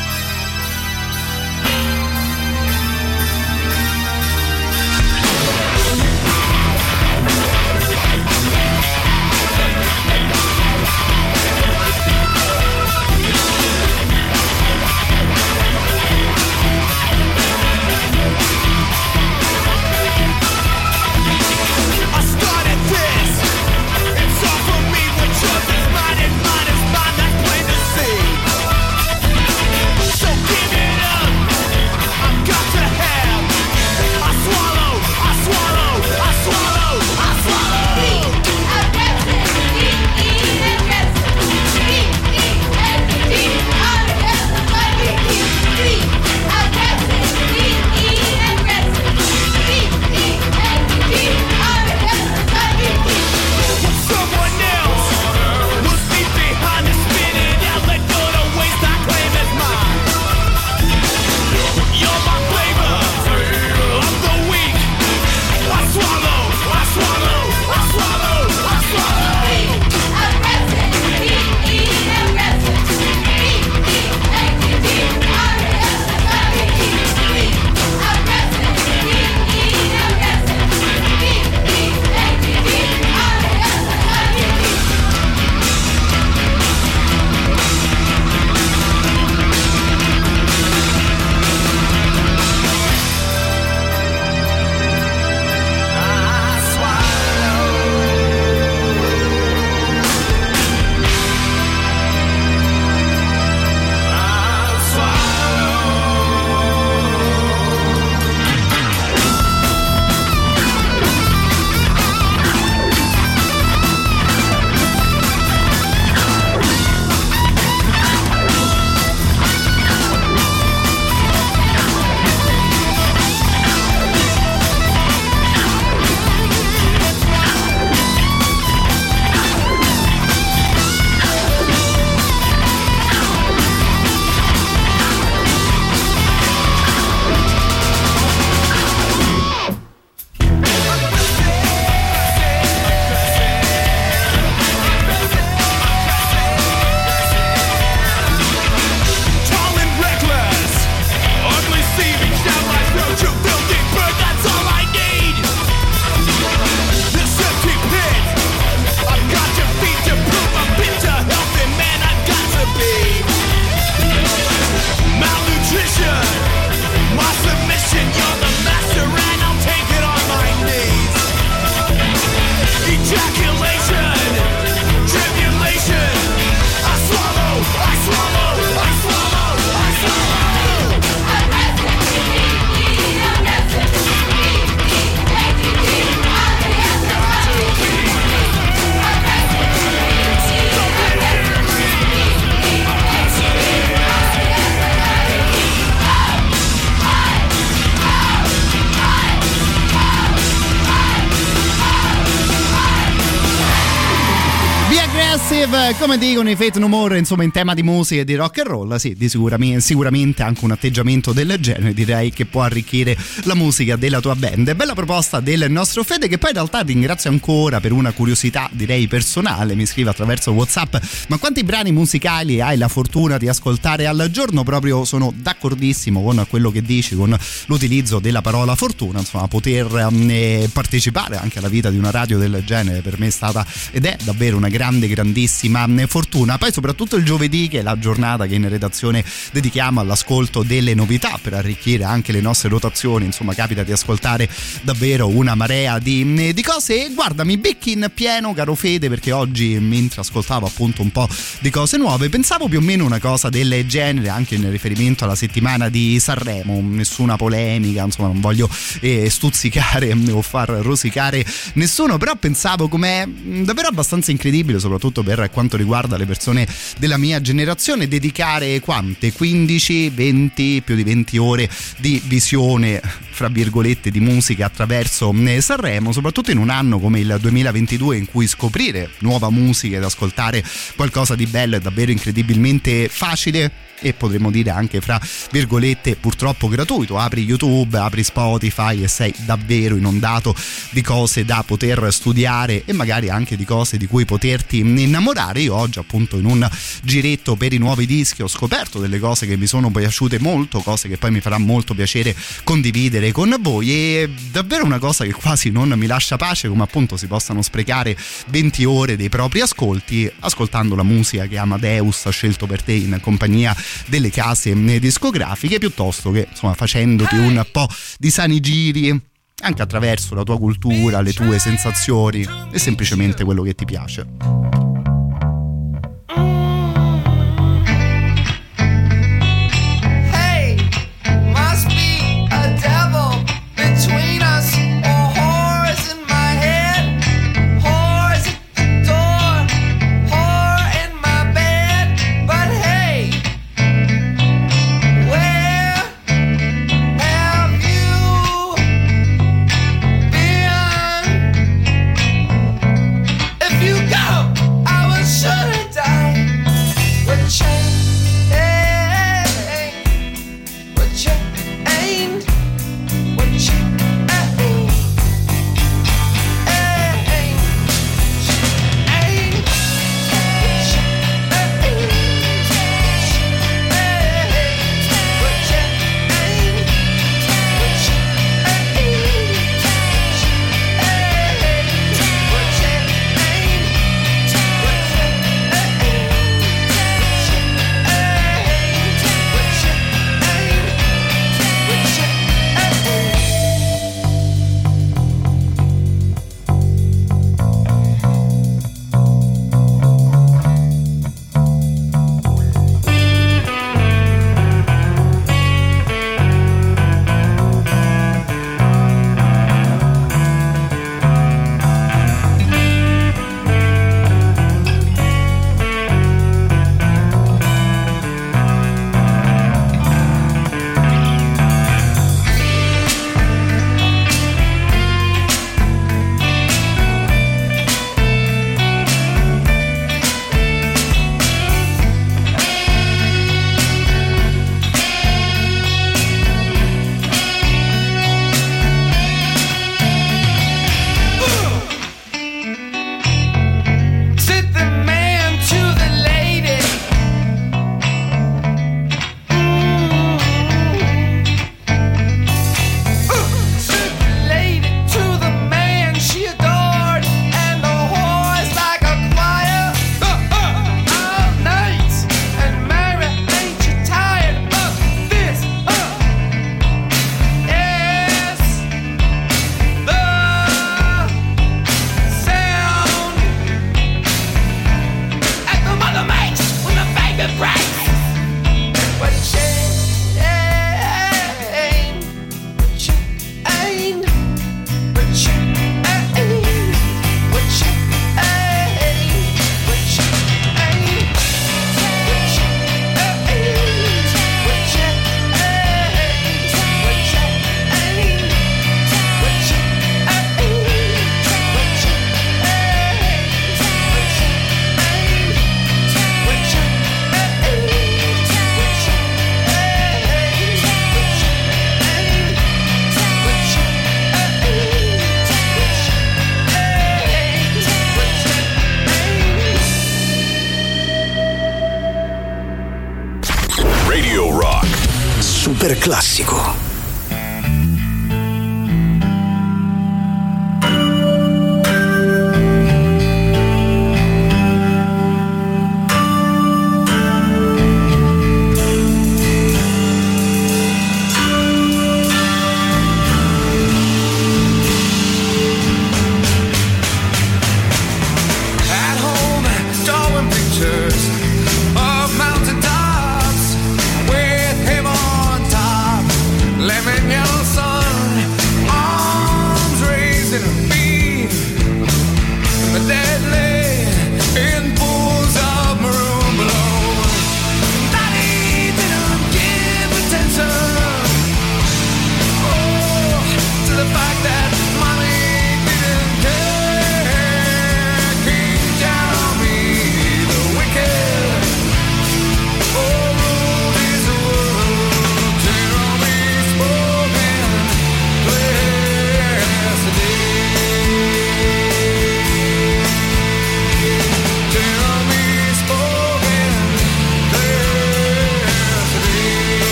Come dicono i Fate No More, insomma in tema di musica e di rock and roll, sì, sicuramente, sicuramente anche un atteggiamento del genere direi che può arricchire la musica della tua band. Bella proposta del nostro Fede che poi in realtà ringrazio ancora per una curiosità direi personale, mi scrive attraverso Whatsapp, ma quanti brani musicali hai la fortuna di ascoltare al giorno? Proprio sono d'accordissimo con quello che dici, con l'utilizzo della parola fortuna, insomma poter eh, partecipare anche alla vita di una radio del genere per me è stata ed è davvero una grande grandissima fortuna. Poi soprattutto il giovedì che è la giornata che in redazione dedichiamo all'ascolto delle novità per arricchire anche le nostre rotazioni, insomma capita di ascoltare davvero una marea di, di cose. E guarda mi becchi in pieno caro Fede perché oggi mentre ascoltavo appunto un po' di cose nuove pensavo più o meno una cosa del genere anche in riferimento alla settimana di Sanremo, nessuna polemica, insomma non voglio eh, stuzzicare o far rosicare nessuno, però pensavo com'è mh, davvero abbastanza incredibile soprattutto per quanto riguarda le persone della mia generazione dedicare quante? 15, 20, più di 20 ore di visione fra virgolette di musica attraverso eh, Sanremo, soprattutto in un anno come il 2022 in cui scoprire nuova musica ed ascoltare qualcosa di bello è davvero incredibilmente facile e potremmo dire anche fra virgolette purtroppo gratuito. Apri youtube apri spotify e sei davvero inondato di cose da poter studiare e magari anche di cose di cui poterti innamorare. Io oggi appunto in un giretto per i nuovi dischi ho scoperto delle cose che mi sono piaciute molto cose che poi mi farà molto piacere condividere con voi e davvero una cosa che quasi non mi lascia pace come appunto si possano sprecare 20 ore dei propri ascolti ascoltando la musica che Amadeus ha scelto per te in compagnia delle case discografiche piuttosto che insomma facendoti un po' di sani giri anche attraverso la tua cultura, le tue sensazioni e semplicemente quello che ti piace.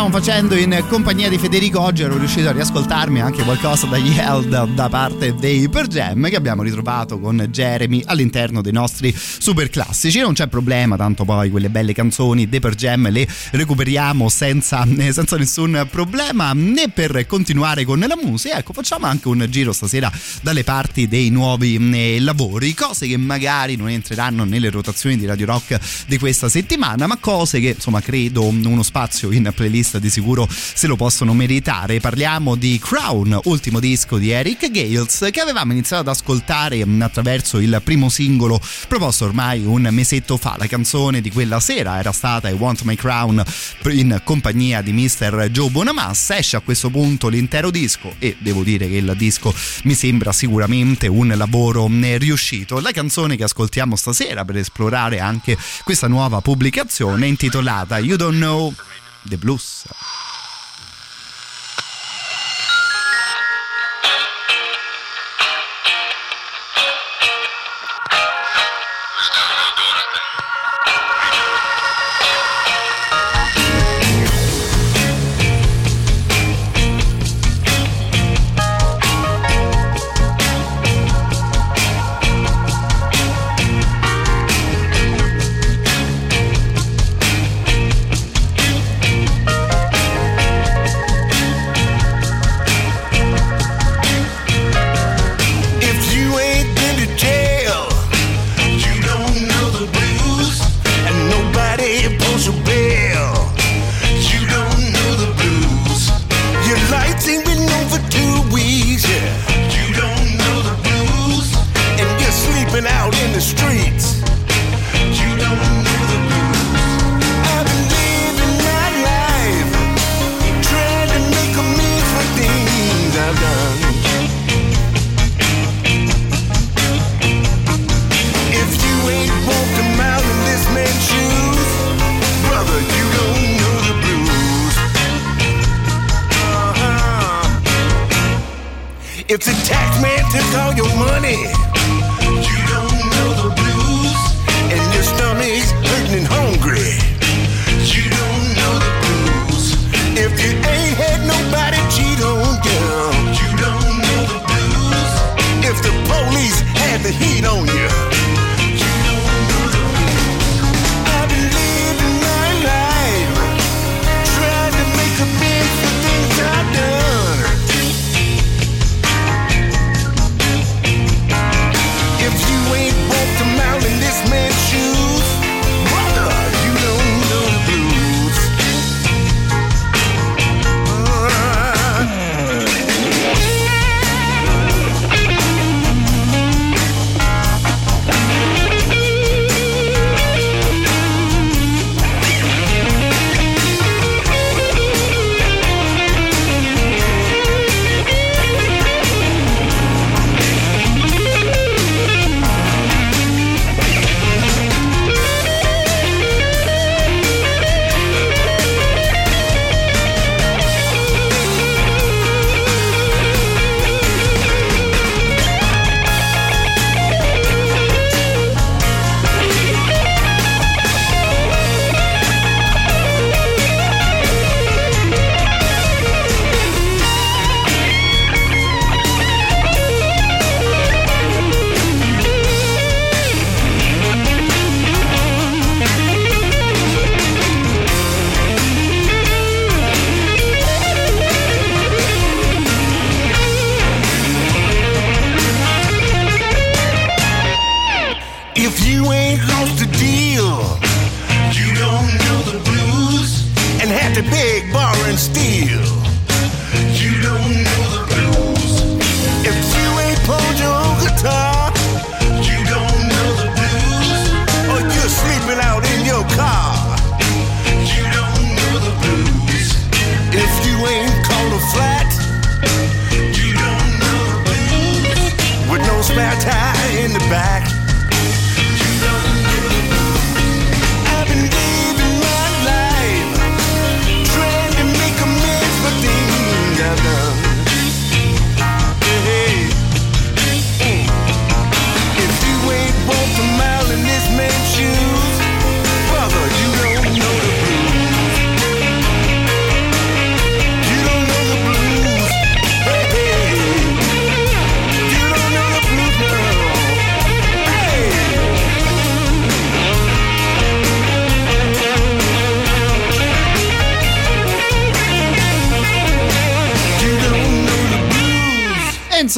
Stavamo facendo in compagnia di Federico oggi ero riuscito a riascoltarmi anche qualcosa dagli Held da parte dei Per Jam che abbiamo ritrovato con Jeremy all'interno dei nostri super classici non c'è problema tanto poi quelle belle canzoni dei Per Jam le recuperiamo senza, eh, senza nessun problema. Né per continuare con la musica ecco facciamo anche un giro stasera dalle parti dei nuovi eh, lavori. Cose che magari non entreranno nelle rotazioni di Radio Rock di questa settimana ma cose che insomma credo uno spazio in playlist di sicuro se lo possono meritare. Parliamo di Crown ultimo disco di Eric Gales che avevamo iniziato ad ascoltare mm, attraverso il primo singolo proposto ormai un mesetto fa. La canzone di quella sera era stata I Want My Crown in compagnia di Mr. Joe Bonamassa. Esce a questo punto l'intero disco e devo dire che il disco mi sembra sicuramente un lavoro mm, riuscito. La canzone che ascoltiamo stasera per esplorare anche questa nuova pubblicazione è intitolata You Don't Know the Blues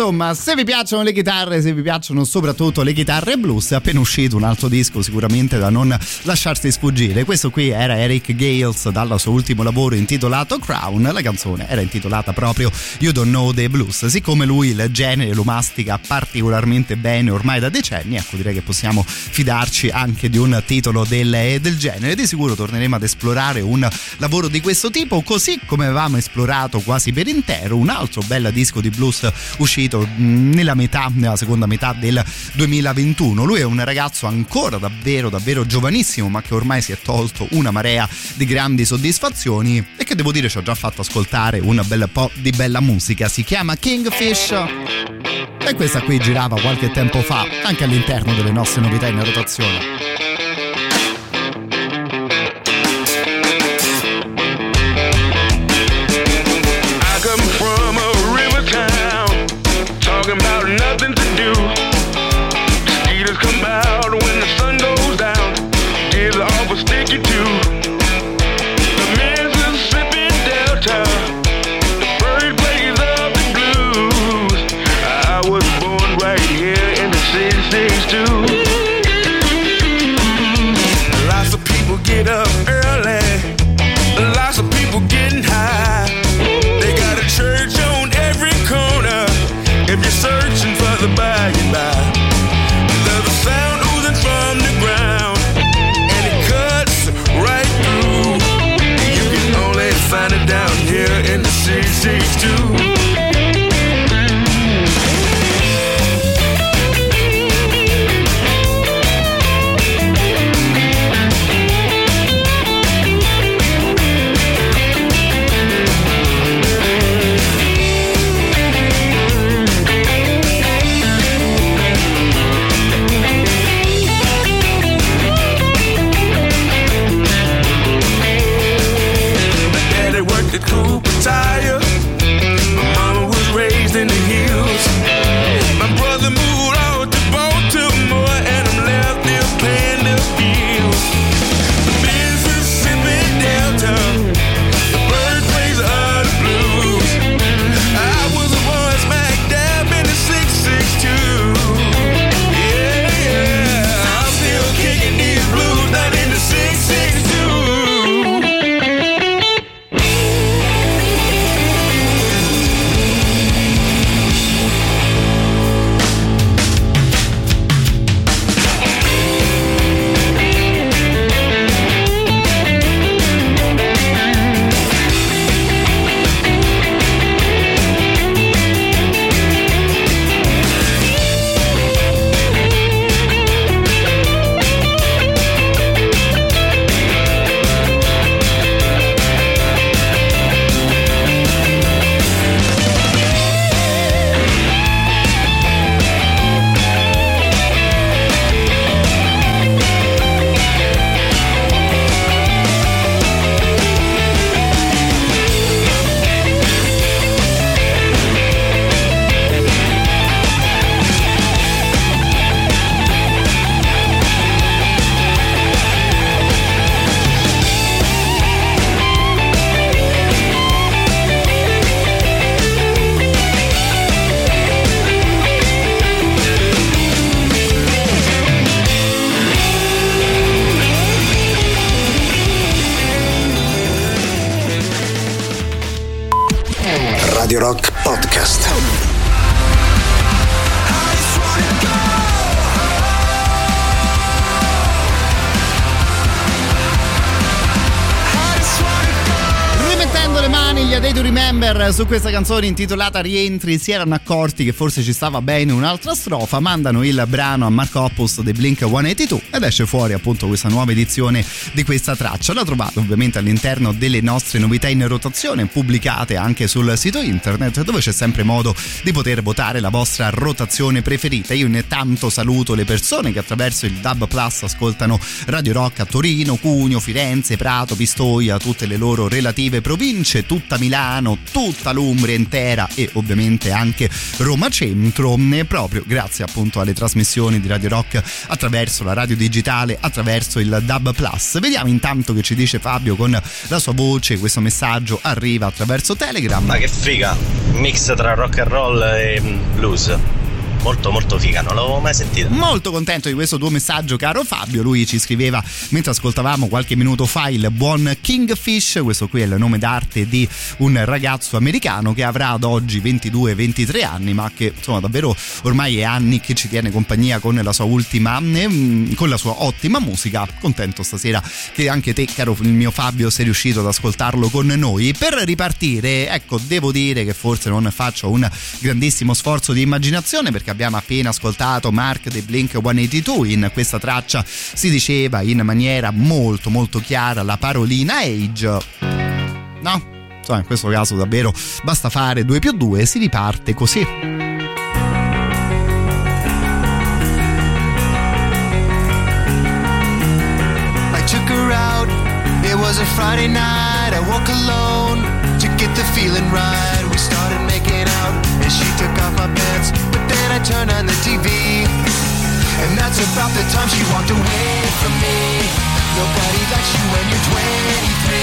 insomma, se vi piacciono le chitarre, se vi piacciono soprattutto le chitarre blues, è appena uscito un altro disco sicuramente da non lasciarsi sfuggire. Questo qui era Eric Gales dal suo ultimo lavoro intitolato Crown. La canzone era intitolata proprio You Don't Know the Blues. Siccome lui il genere lo mastica particolarmente bene ormai da decenni, ecco direi che possiamo fidarci anche di un titolo del, del genere. Di sicuro torneremo ad esplorare un lavoro di questo tipo, così come avevamo esplorato quasi per intero un altro bel disco di blues uscito nella metà, nella seconda metà del 2021. Lui è un ragazzo ancora davvero, davvero giovanissimo, ma che ormai si è tolto una marea di grandi soddisfazioni e che devo dire ci ha già fatto ascoltare un bel po' di bella musica. Si chiama Kingfish e questa qui girava qualche tempo fa anche all'interno delle nostre novità in rotazione. Su questa canzone intitolata Rientri si erano accorti che forse ci stava bene un'altra strofa, mandano il brano a Marco Oppus dei Blink 182 ed esce fuori appunto questa nuova edizione di questa traccia. La trovate ovviamente all'interno delle nostre novità in rotazione pubblicate anche sul sito internet dove c'è sempre modo di poter votare la vostra rotazione preferita. Io intanto saluto le persone che attraverso il Dub Plus ascoltano Radio Rock a Torino, Cugno, Firenze, Prato, Pistoia, tutte le loro relative province, tutta Milano, tutta l'Umbria intera e ovviamente anche Roma Centro, eh, proprio grazie appunto alle trasmissioni di Radio Rock attraverso la radio digitale, attraverso il DAB Plus. Vediamo intanto che ci dice Fabio con la sua voce, questo messaggio arriva attraverso Telegram. Ma che figa, mix tra rock and roll e blues. Molto molto figa, non l'avevo mai sentita. Molto contento di questo tuo messaggio, caro Fabio. Lui ci scriveva mentre ascoltavamo qualche minuto fa il buon Kingfish. Questo qui è il nome d'arte di un ragazzo americano che avrà ad oggi 22-23 anni, ma che insomma davvero ormai è anni che ci tiene compagnia con la sua ultima, mm, con la sua ottima musica. Contento stasera che anche te, caro il mio Fabio, sei riuscito ad ascoltarlo con noi. Per ripartire, ecco, devo dire che forse non faccio un grandissimo sforzo di immaginazione perché abbiamo appena ascoltato Mark dei Blink 182 in questa traccia si diceva in maniera molto molto chiara la parolina age no insomma in questo caso davvero basta fare 2 più 2 e si riparte così I took her out. It was a Friday night. I woke alone to get the feeling right. We started making out, and she took off my pants. But I turned on the TV, and that's about the time she walked away from me. Nobody likes you when you're 23,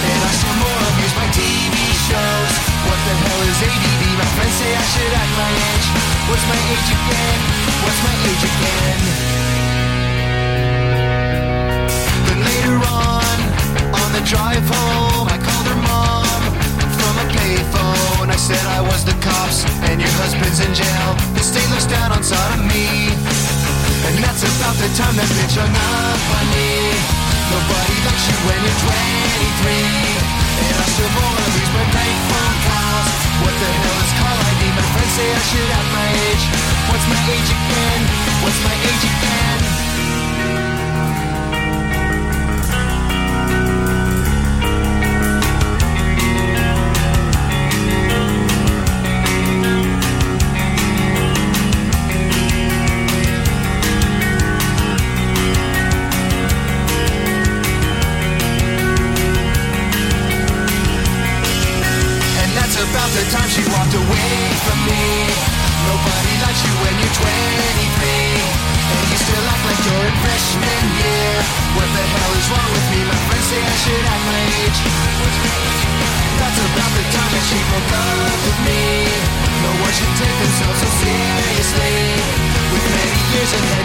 and I still more abuse my TV shows. What the hell is ADD? My friends say I should act my age. What's my age again? What's my age again? Then later on, on the drive home, I called her mom payphone. I said I was the cops and your husband's in jail. The state looks down on sodomy. And that's about the time that bitch hung up on me. Nobody likes you when you're 23. And I still more lose my bank phone calls. What the hell is call ID? My friends say I should have my age. What's my age again? What's my age again? losing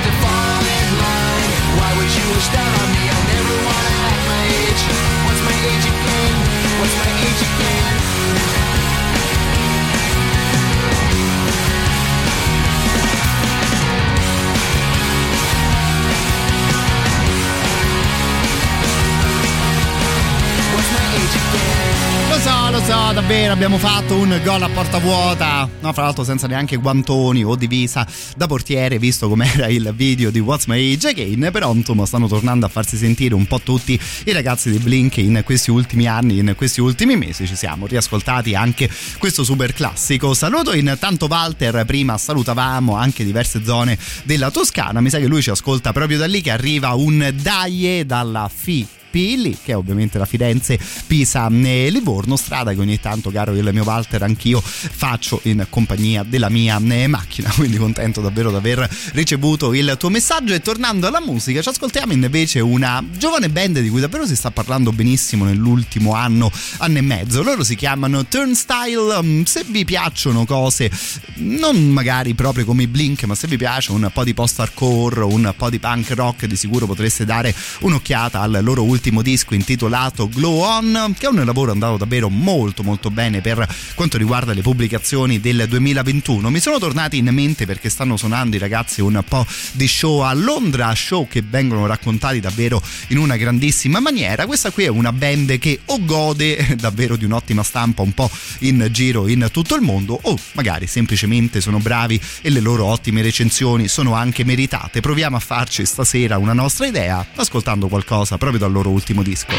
davvero abbiamo fatto un gol a porta vuota. No, fra l'altro senza neanche guantoni o divisa da portiere, visto com'era il video di What's My Age Again. Però insomma stanno tornando a farsi sentire un po' tutti i ragazzi di Blink in questi ultimi anni, in questi ultimi mesi. Ci siamo riascoltati anche questo super classico. Saluto intanto Walter, prima salutavamo anche diverse zone della Toscana. Mi sa che lui ci ascolta proprio da lì che arriva un Daie dalla FI Pilli, che è ovviamente la Firenze, Pisa e Livorno, strada che ogni tanto, caro il mio Walter, anch'io faccio in compagnia della mia eh, macchina, <laughs> quindi contento davvero di aver ricevuto il tuo messaggio. E tornando alla musica ci ascoltiamo invece una giovane band di cui davvero si sta parlando benissimo nell'ultimo anno, anno e mezzo, loro si chiamano Turnstile, Mm, se vi piacciono cose non magari proprio come i Blink, ma se vi piace un po' di post-hardcore, un po' di punk rock, di sicuro potreste dare un'occhiata al loro ultimo disco intitolato Glow On, che è un lavoro andato davvero molto molto bene per quanto riguarda le pubblicazioni del 2021. Mi sono tornati in mente perché stanno suonando i ragazzi un po' di show a Londra, show che vengono raccontati davvero in una grandissima maniera. Questa qui è una band che o gode davvero di un'ottima stampa un po' in giro in tutto il mondo o magari semplicemente sono bravi e le loro ottime recensioni sono anche meritate. Proviamo a farci stasera una nostra idea ascoltando qualcosa proprio dal loro ultimo disco.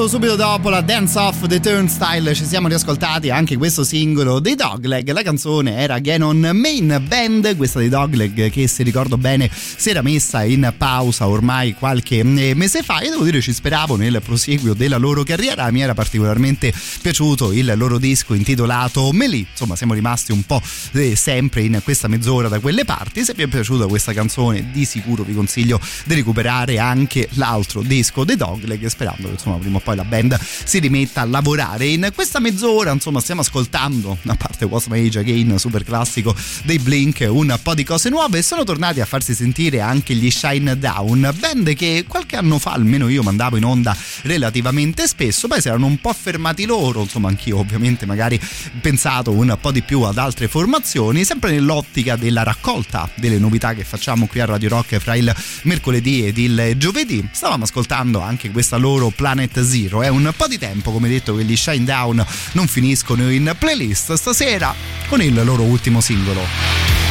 Alto subito dopo la Dance Off the Turnstile ci siamo riascoltati anche questo singolo dei Dogleg. La canzone era Ganon Main Band questa dei Dogleg che se ricordo bene si era messa in pausa ormai qualche eh, mese fa. E devo dire ci speravo nel proseguio della loro carriera. Mi era particolarmente piaciuto il loro disco intitolato Melee insomma siamo rimasti un po' eh, sempre in questa mezz'ora da quelle parti. Se vi è piaciuta questa canzone di sicuro vi consiglio di recuperare anche l'altro disco dei Dogleg sperando che insomma prima o poi la band si rimetta a lavorare. In questa mezz'ora insomma stiamo ascoltando a parte What's My Age Again super classico dei Blink un po' di cose nuove sono tornati a farsi sentire anche gli Shine Down band che qualche anno fa almeno io mandavo in onda relativamente spesso poi si erano un po' fermati loro insomma anch'io ovviamente magari pensato un po' di più ad altre formazioni sempre nell'ottica della raccolta delle novità che facciamo qui a Radio Rock fra il mercoledì ed il giovedì. Stavamo ascoltando anche questa loro Planet Zero è un po' di tempo come detto che gli Shine Down non finiscono in playlist stasera con il loro ultimo singolo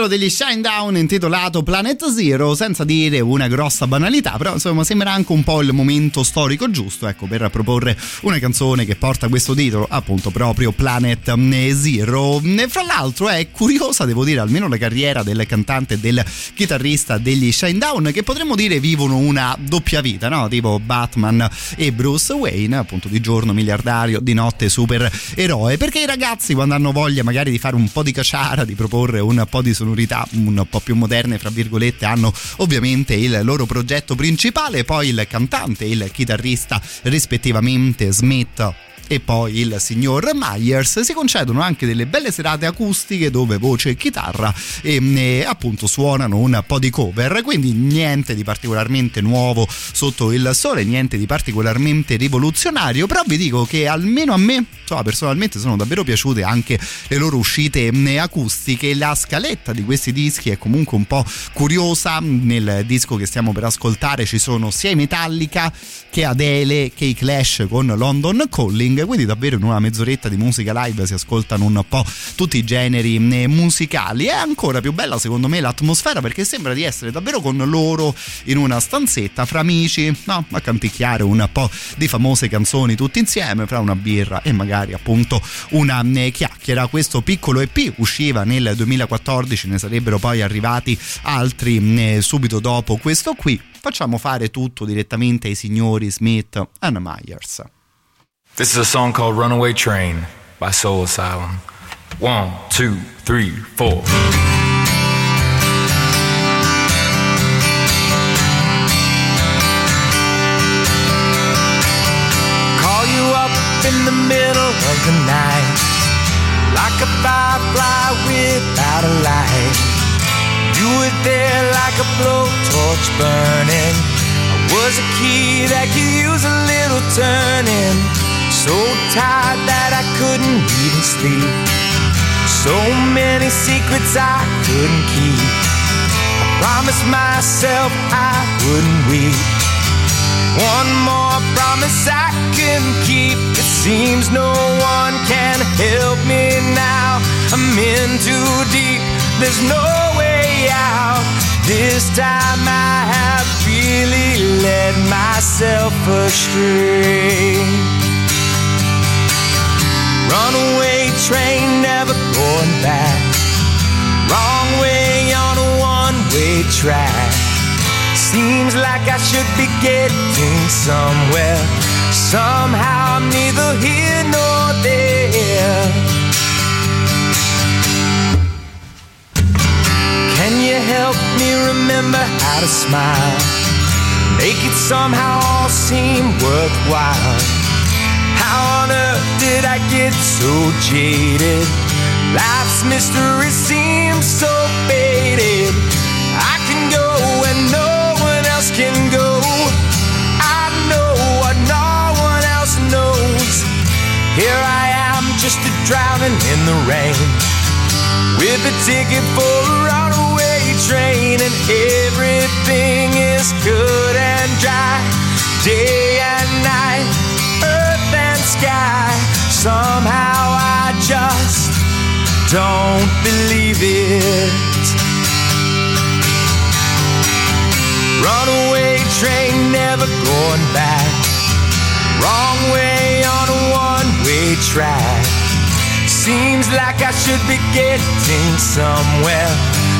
singolo degli Shine Down intitolato Planet Zero, senza dire una grossa banalità, però insomma sembra anche un po' il momento storico giusto, ecco, per proporre una canzone che porta questo titolo, appunto proprio Planet Zero. Fra l'altro è curiosa, devo dire, almeno la carriera del cantante e del chitarrista degli Shine Down, che potremmo dire vivono una doppia vita, no? Tipo Batman e Bruce Wayne, appunto di giorno miliardario, di notte super eroe, perché i ragazzi quando hanno voglia magari di fare un po' di caciara, di proporre un po' di sonorità un po' più moderne, fra virgolette, hanno ovviamente il loro progetto principale, poi il cantante e il chitarrista rispettivamente Smith e poi il signor Myers. Si concedono anche delle belle serate acustiche dove voce e chitarra e, appunto suonano un po' di cover. Quindi niente di particolarmente nuovo sotto il sole niente di particolarmente rivoluzionario. Però vi dico che almeno a me insomma, personalmente sono davvero piaciute anche le loro uscite acustiche. La scaletta di questi dischi è comunque un po' curiosa. Nel disco che stiamo per ascoltare ci sono sia i Metallica che Adele che i Clash con London Calling quindi davvero in una mezz'oretta di musica live si ascoltano un po' tutti i generi musicali. È ancora più bella secondo me l'atmosfera perché sembra di essere davvero con loro in una stanzetta fra amici, no, a canticchiare un po' di famose canzoni tutti insieme fra una birra e magari appunto una chiacchiera. Questo piccolo EP usciva nel 2014, ne sarebbero poi arrivati altri subito dopo questo qui. Facciamo fare tutto direttamente ai signori Smith and Myers. This is a song called Runaway Train by Soul Asylum. One, two, three, four. Call you up in the middle of the night, like a firefly without a light. You were there like a blowtorch burning. I was a key that could use a little turning. So tired that I couldn't even sleep. So many secrets I couldn't keep. I promised myself I wouldn't weep. One more promise I can keep. It seems no one can help me now. I'm in too deep. There's no way out. This time I have really led myself astray. Runaway train, never going back. Wrong way on a one way track. Seems like I should be getting somewhere. Somehow I'm neither here nor there. Can you help me remember how to smile? Make it somehow all seem worthwhile. How on earth did I get so jaded? Life's mystery seems so faded. I can go where no one else can go. I know what no one else knows. Here I am, just a drowning in the rain. With a ticket for a runaway train, and everything is good and dry. Day and night, and sky. Somehow I just don't believe it. Runaway train, never going back. Wrong way on a one way track. Seems like I should be getting somewhere.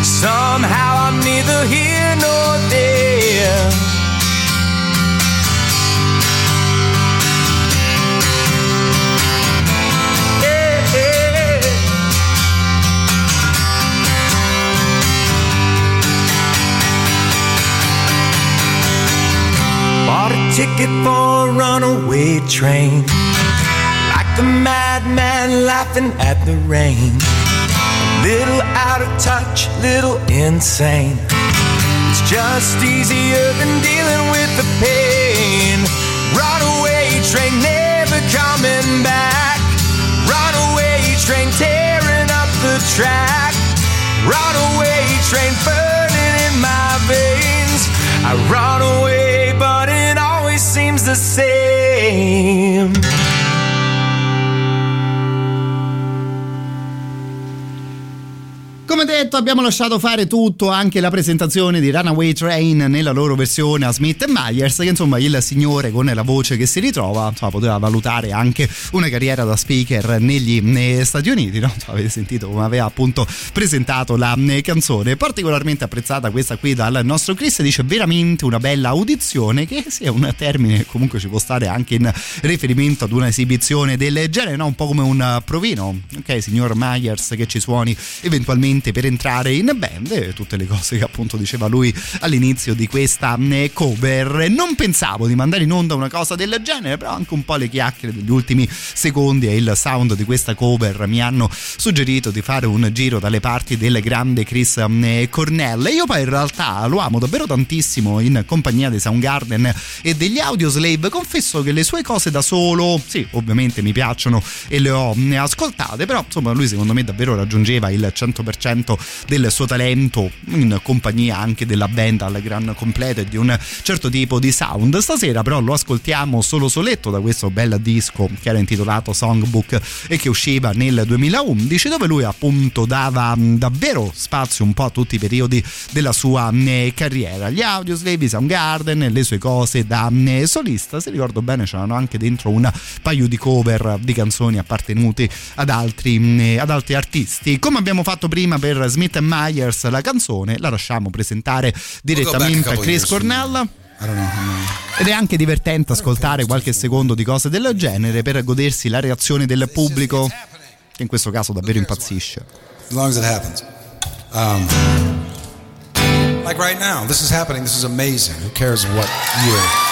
Somehow I'm neither here nor there. Bought a ticket for a runaway train. Like a madman laughing at the rain. A little out of touch, little insane. It's just easier than dealing with the pain. Runaway train never coming back. Runaway train tearing up the track. Runaway train burning in my veins. I run away, but it always seems the same. Come detto, abbiamo lasciato fare tutto, anche la presentazione di Runaway Train nella loro versione a Smith Myers, che insomma il signore con la voce che si ritrova insomma, poteva valutare anche una carriera da speaker negli negli Stati Uniti. No? Avete sentito come aveva appunto presentato la eh, canzone. Particolarmente apprezzata questa qui dal nostro Chris, dice veramente una bella audizione, che sia un termine che comunque ci può stare anche in riferimento ad una esibizione del genere, no? un po' come un provino, ok signor Myers che ci suoni eventualmente per entrare in band e tutte le cose che appunto diceva lui all'inizio di questa eh, cover. Non pensavo di mandare in onda una cosa del genere, però anche un po' le chiacchiere degli ultimi secondi e il sound di questa cover mi hanno suggerito di fare un giro dalle parti del grande Chris eh, Cornell. Io poi in realtà lo amo davvero tantissimo in compagnia dei Soundgarden e degli Audioslave. Confesso che le sue cose da solo, sì, ovviamente mi piacciono e le ho eh, ascoltate, però insomma lui secondo me davvero raggiungeva il 100% del suo talento in compagnia anche della band al gran completo e di un certo tipo di sound. Stasera però lo ascoltiamo solo soletto da questo bel disco che era intitolato Songbook e che usciva nel 2011 dove lui appunto dava davvero spazio un po' a tutti i periodi della sua eh, carriera. Gli Audioslave, Soundgarden, le sue cose da eh, solista, se ricordo bene c'erano anche dentro un paio di cover di canzoni appartenute ad altri, ad altri artisti. Come abbiamo fatto prima per Smith Myers la canzone, la lasciamo presentare direttamente a Chris Cornell. Ed è anche divertente ascoltare qualche secondo di cose del genere per godersi la reazione del pubblico, che in questo caso davvero impazzisce. as long as it happens. Um, like right now, this is happening. This is amazing. Who cares what year?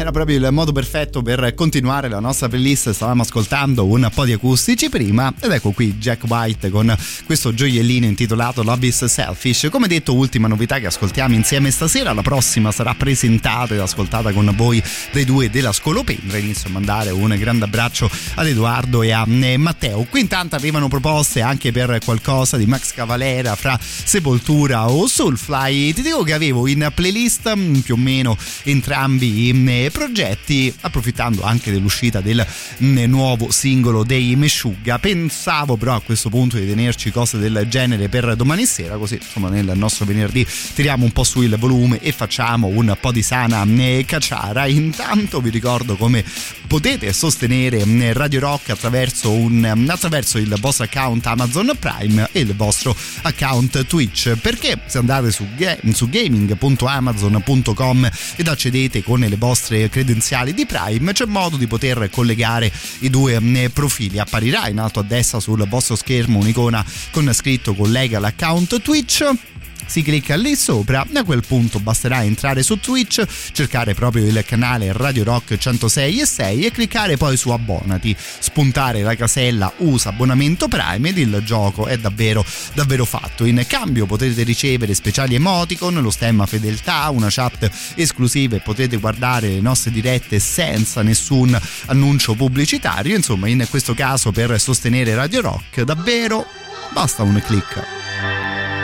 Era proprio il modo perfetto per continuare la nostra playlist. Stavamo ascoltando un po' di acustici prima ed ecco qui Jack White con questo gioiellino intitolato Love is Selfish. Come detto, ultima novità che ascoltiamo insieme stasera. La prossima sarà presentata ed ascoltata con voi dai due della Scolopendra. Inizio a mandare un grande abbraccio ad Edoardo e a eh, Matteo. Qui intanto arrivano proposte anche per qualcosa di Max Cavalera fra Sepoltura o Soulfly. Ti dico che avevo in playlist mm, più o meno entrambi eh, progetti, approfittando anche dell'uscita del nuovo singolo dei Meshuggah. Pensavo però a questo punto di tenerci cose del genere per domani sera, così insomma nel nostro venerdì tiriamo un po' su il volume e facciamo un po' di sana eh, cacciara. Intanto vi ricordo come potete sostenere mm, Radio Rock attraverso, un, mm, attraverso il vostro account Amazon Prime e il vostro account Twitch perché se andate su, su gaming.amazon.com ed accedete con le vostre credenziali di Prime c'è modo di poter collegare i due mm, profili. Apparirà in alto a destra sul vostro schermo un'icona con scritto collega l'account Twitch si clicca lì sopra e a quel punto basterà entrare su Twitch, cercare proprio il canale Radio Rock 106 e 6 e cliccare poi su abbonati, spuntare la casella usa abbonamento Prime ed il gioco è davvero davvero fatto. In cambio potete ricevere speciali emoticon, lo stemma fedeltà, una chat esclusiva e potete guardare le nostre dirette senza nessun annuncio pubblicitario, insomma in questo caso per sostenere Radio Rock davvero basta un click.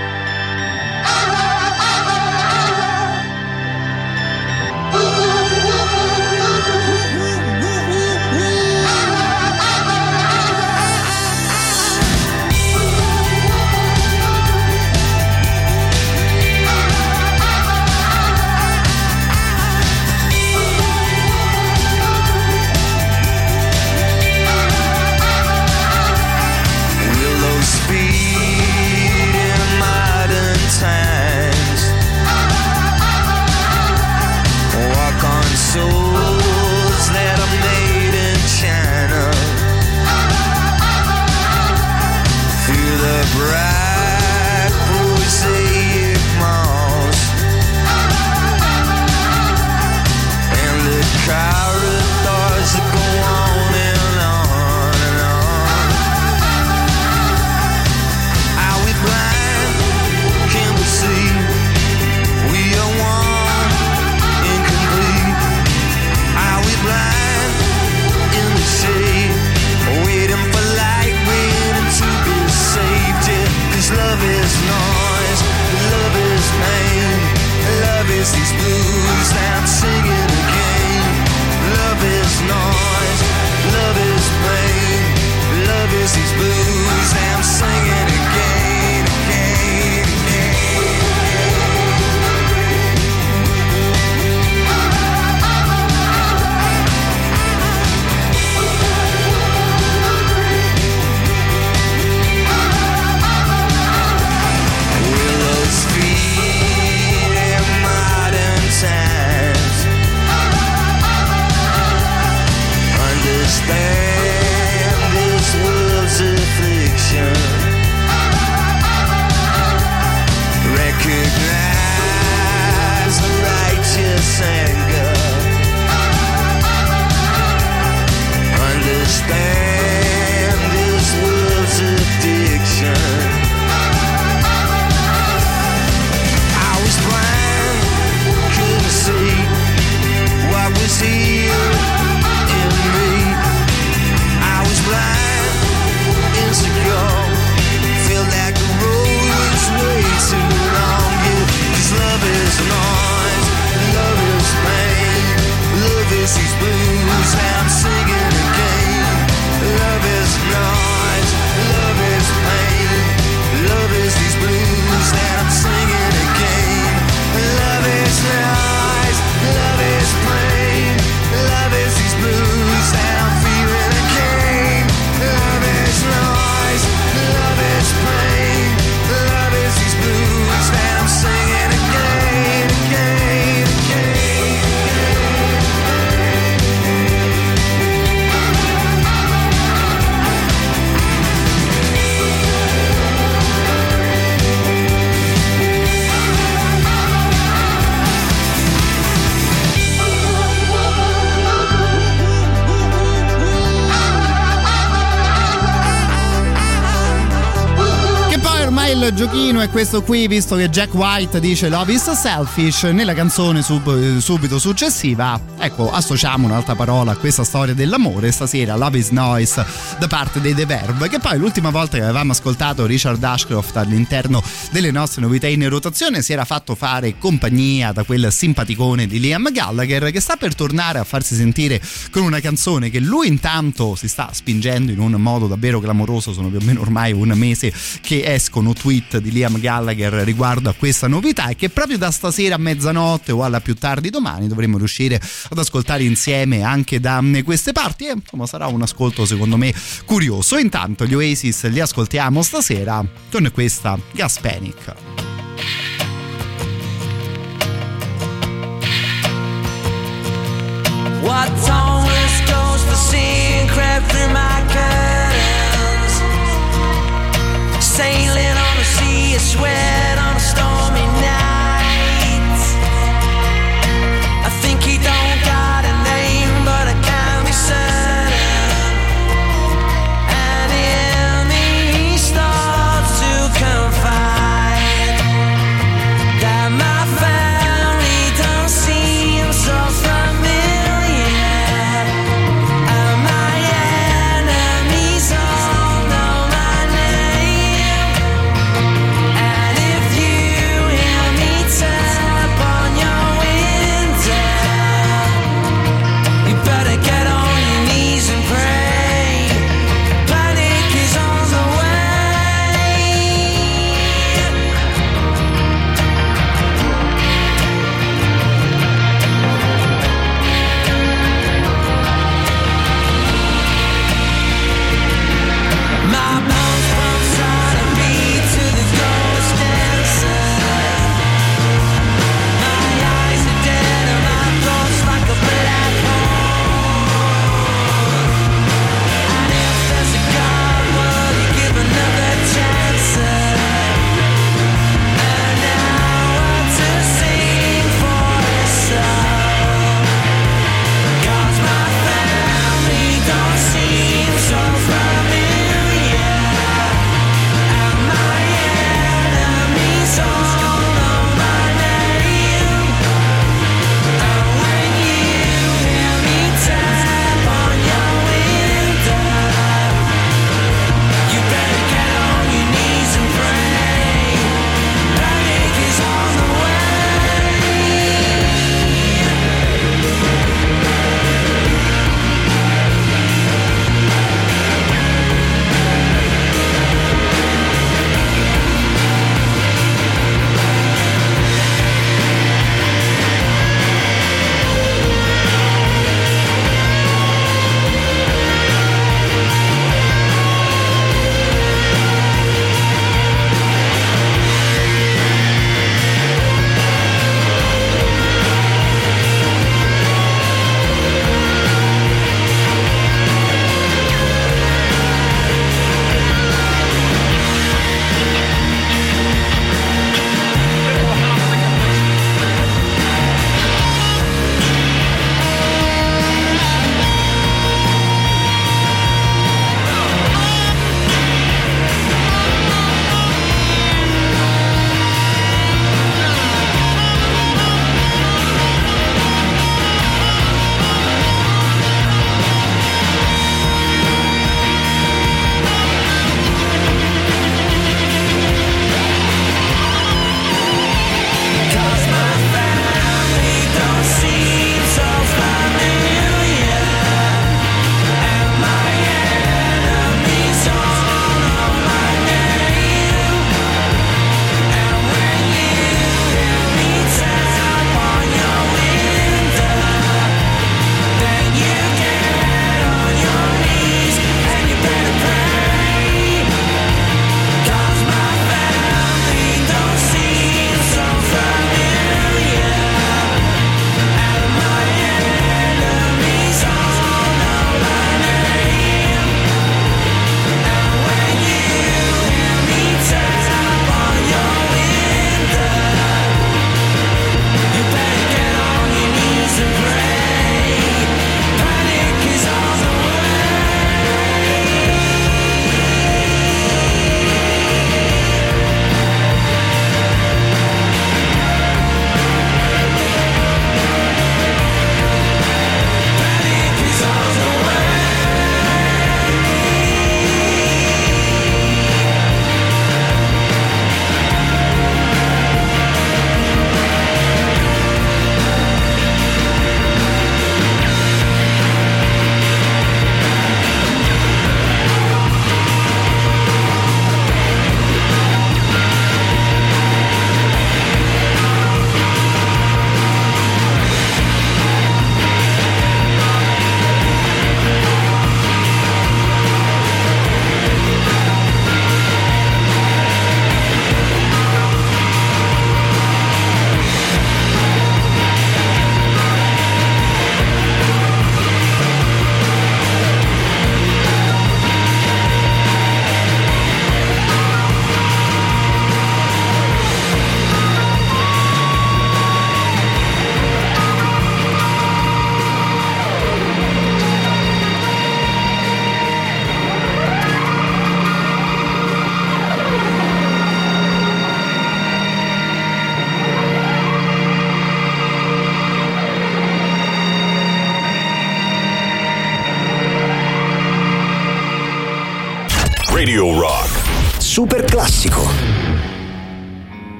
understand. Questo qui, visto che Jack White dice Love is selfish, nella canzone sub- subito successiva, ecco, associamo un'altra parola a questa storia dell'amore, stasera Love is Noise da parte dei The Verve, che poi l'ultima volta che avevamo ascoltato Richard Ashcroft all'interno delle nostre novità in rotazione si era fatto fare compagnia da quel simpaticone di Liam Gallagher che sta per tornare a farsi sentire con una canzone che lui intanto si sta spingendo in un modo davvero clamoroso, sono più o meno ormai un mese che escono tweet di Liam Gallagher riguardo a questa novità e che proprio da stasera a mezzanotte o alla più tardi domani dovremo riuscire ad ascoltare insieme anche da queste parti e insomma sarà un ascolto secondo me curioso. Intanto gli Oasis li ascoltiamo stasera con questa Gas Panic. What toneless ghost the scene crept sweat on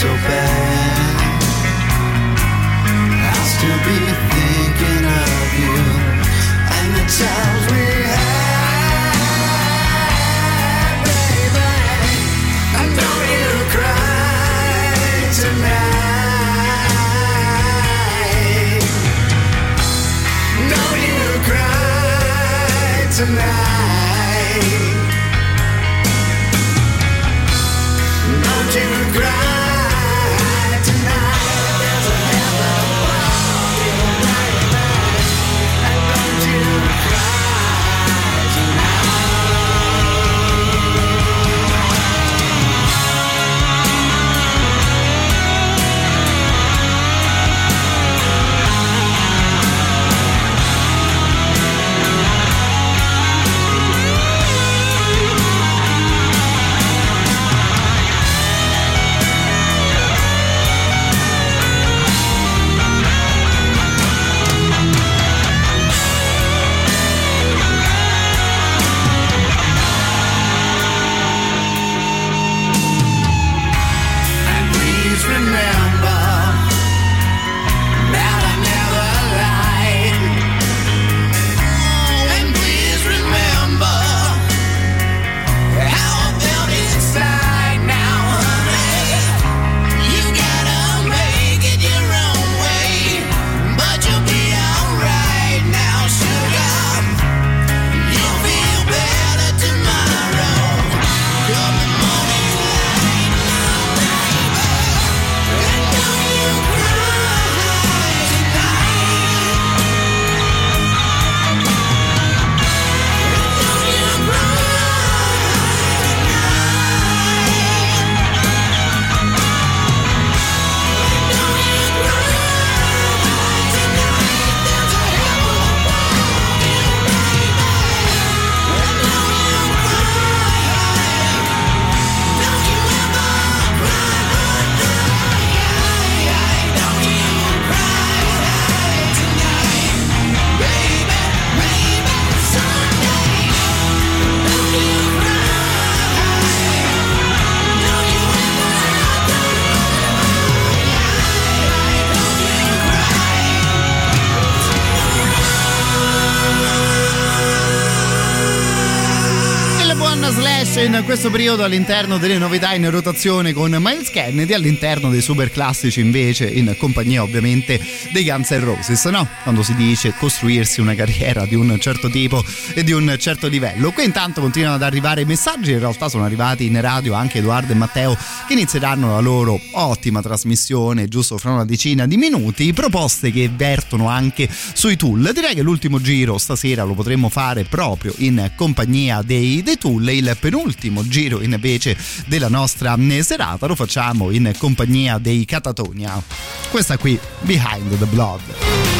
so bad. In questo periodo all'interno delle novità in rotazione con Miles Kennedy, all'interno dei super classici invece in compagnia ovviamente dei Guns N' Roses, no? Quando si dice costruirsi una carriera di un certo tipo e di un certo livello. Qui intanto continuano ad arrivare messaggi, in realtà sono arrivati in radio anche Edoardo e Matteo che inizieranno la loro ottima trasmissione giusto fra una decina di minuti, proposte che vertono anche sui tool. Direi che l'ultimo giro stasera lo potremmo fare proprio in compagnia dei, dei tool, il penultimo giro invece della nostra serata lo facciamo in compagnia dei Catatonia. Questa qui, Behind the Blood.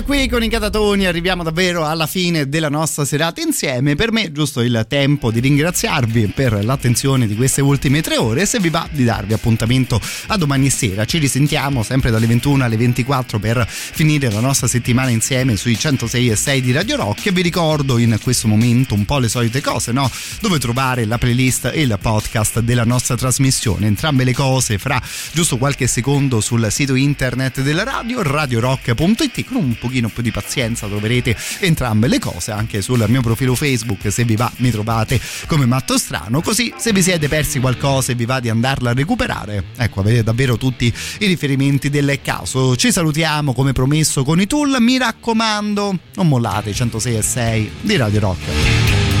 qui con i catatoni arriviamo davvero alla fine della nostra serata insieme. Per me è giusto il tempo di ringraziarvi per l'attenzione di queste ultime tre ore se vi va di darvi appuntamento a domani sera. Ci risentiamo sempre dalle 21 alle 24 per finire la nostra settimana insieme sui 106 e 6 di Radio Rock e vi ricordo in questo momento un po' le solite cose, no? Dove trovare la playlist e il podcast della nostra trasmissione. Entrambe le cose fra giusto qualche secondo sul sito internet della radio radiorock.it con un pochino più di pazienza troverete entrambe le cose anche sul mio profilo Facebook se vi va mi trovate come Matto Strano. Così se vi siete persi qualcosa e vi va di andarla a recuperare ecco avete davvero tutti i riferimenti del caso. Ci salutiamo come promesso con i tool. Mi raccomando non mollate i 106 e 6 di Radio Rock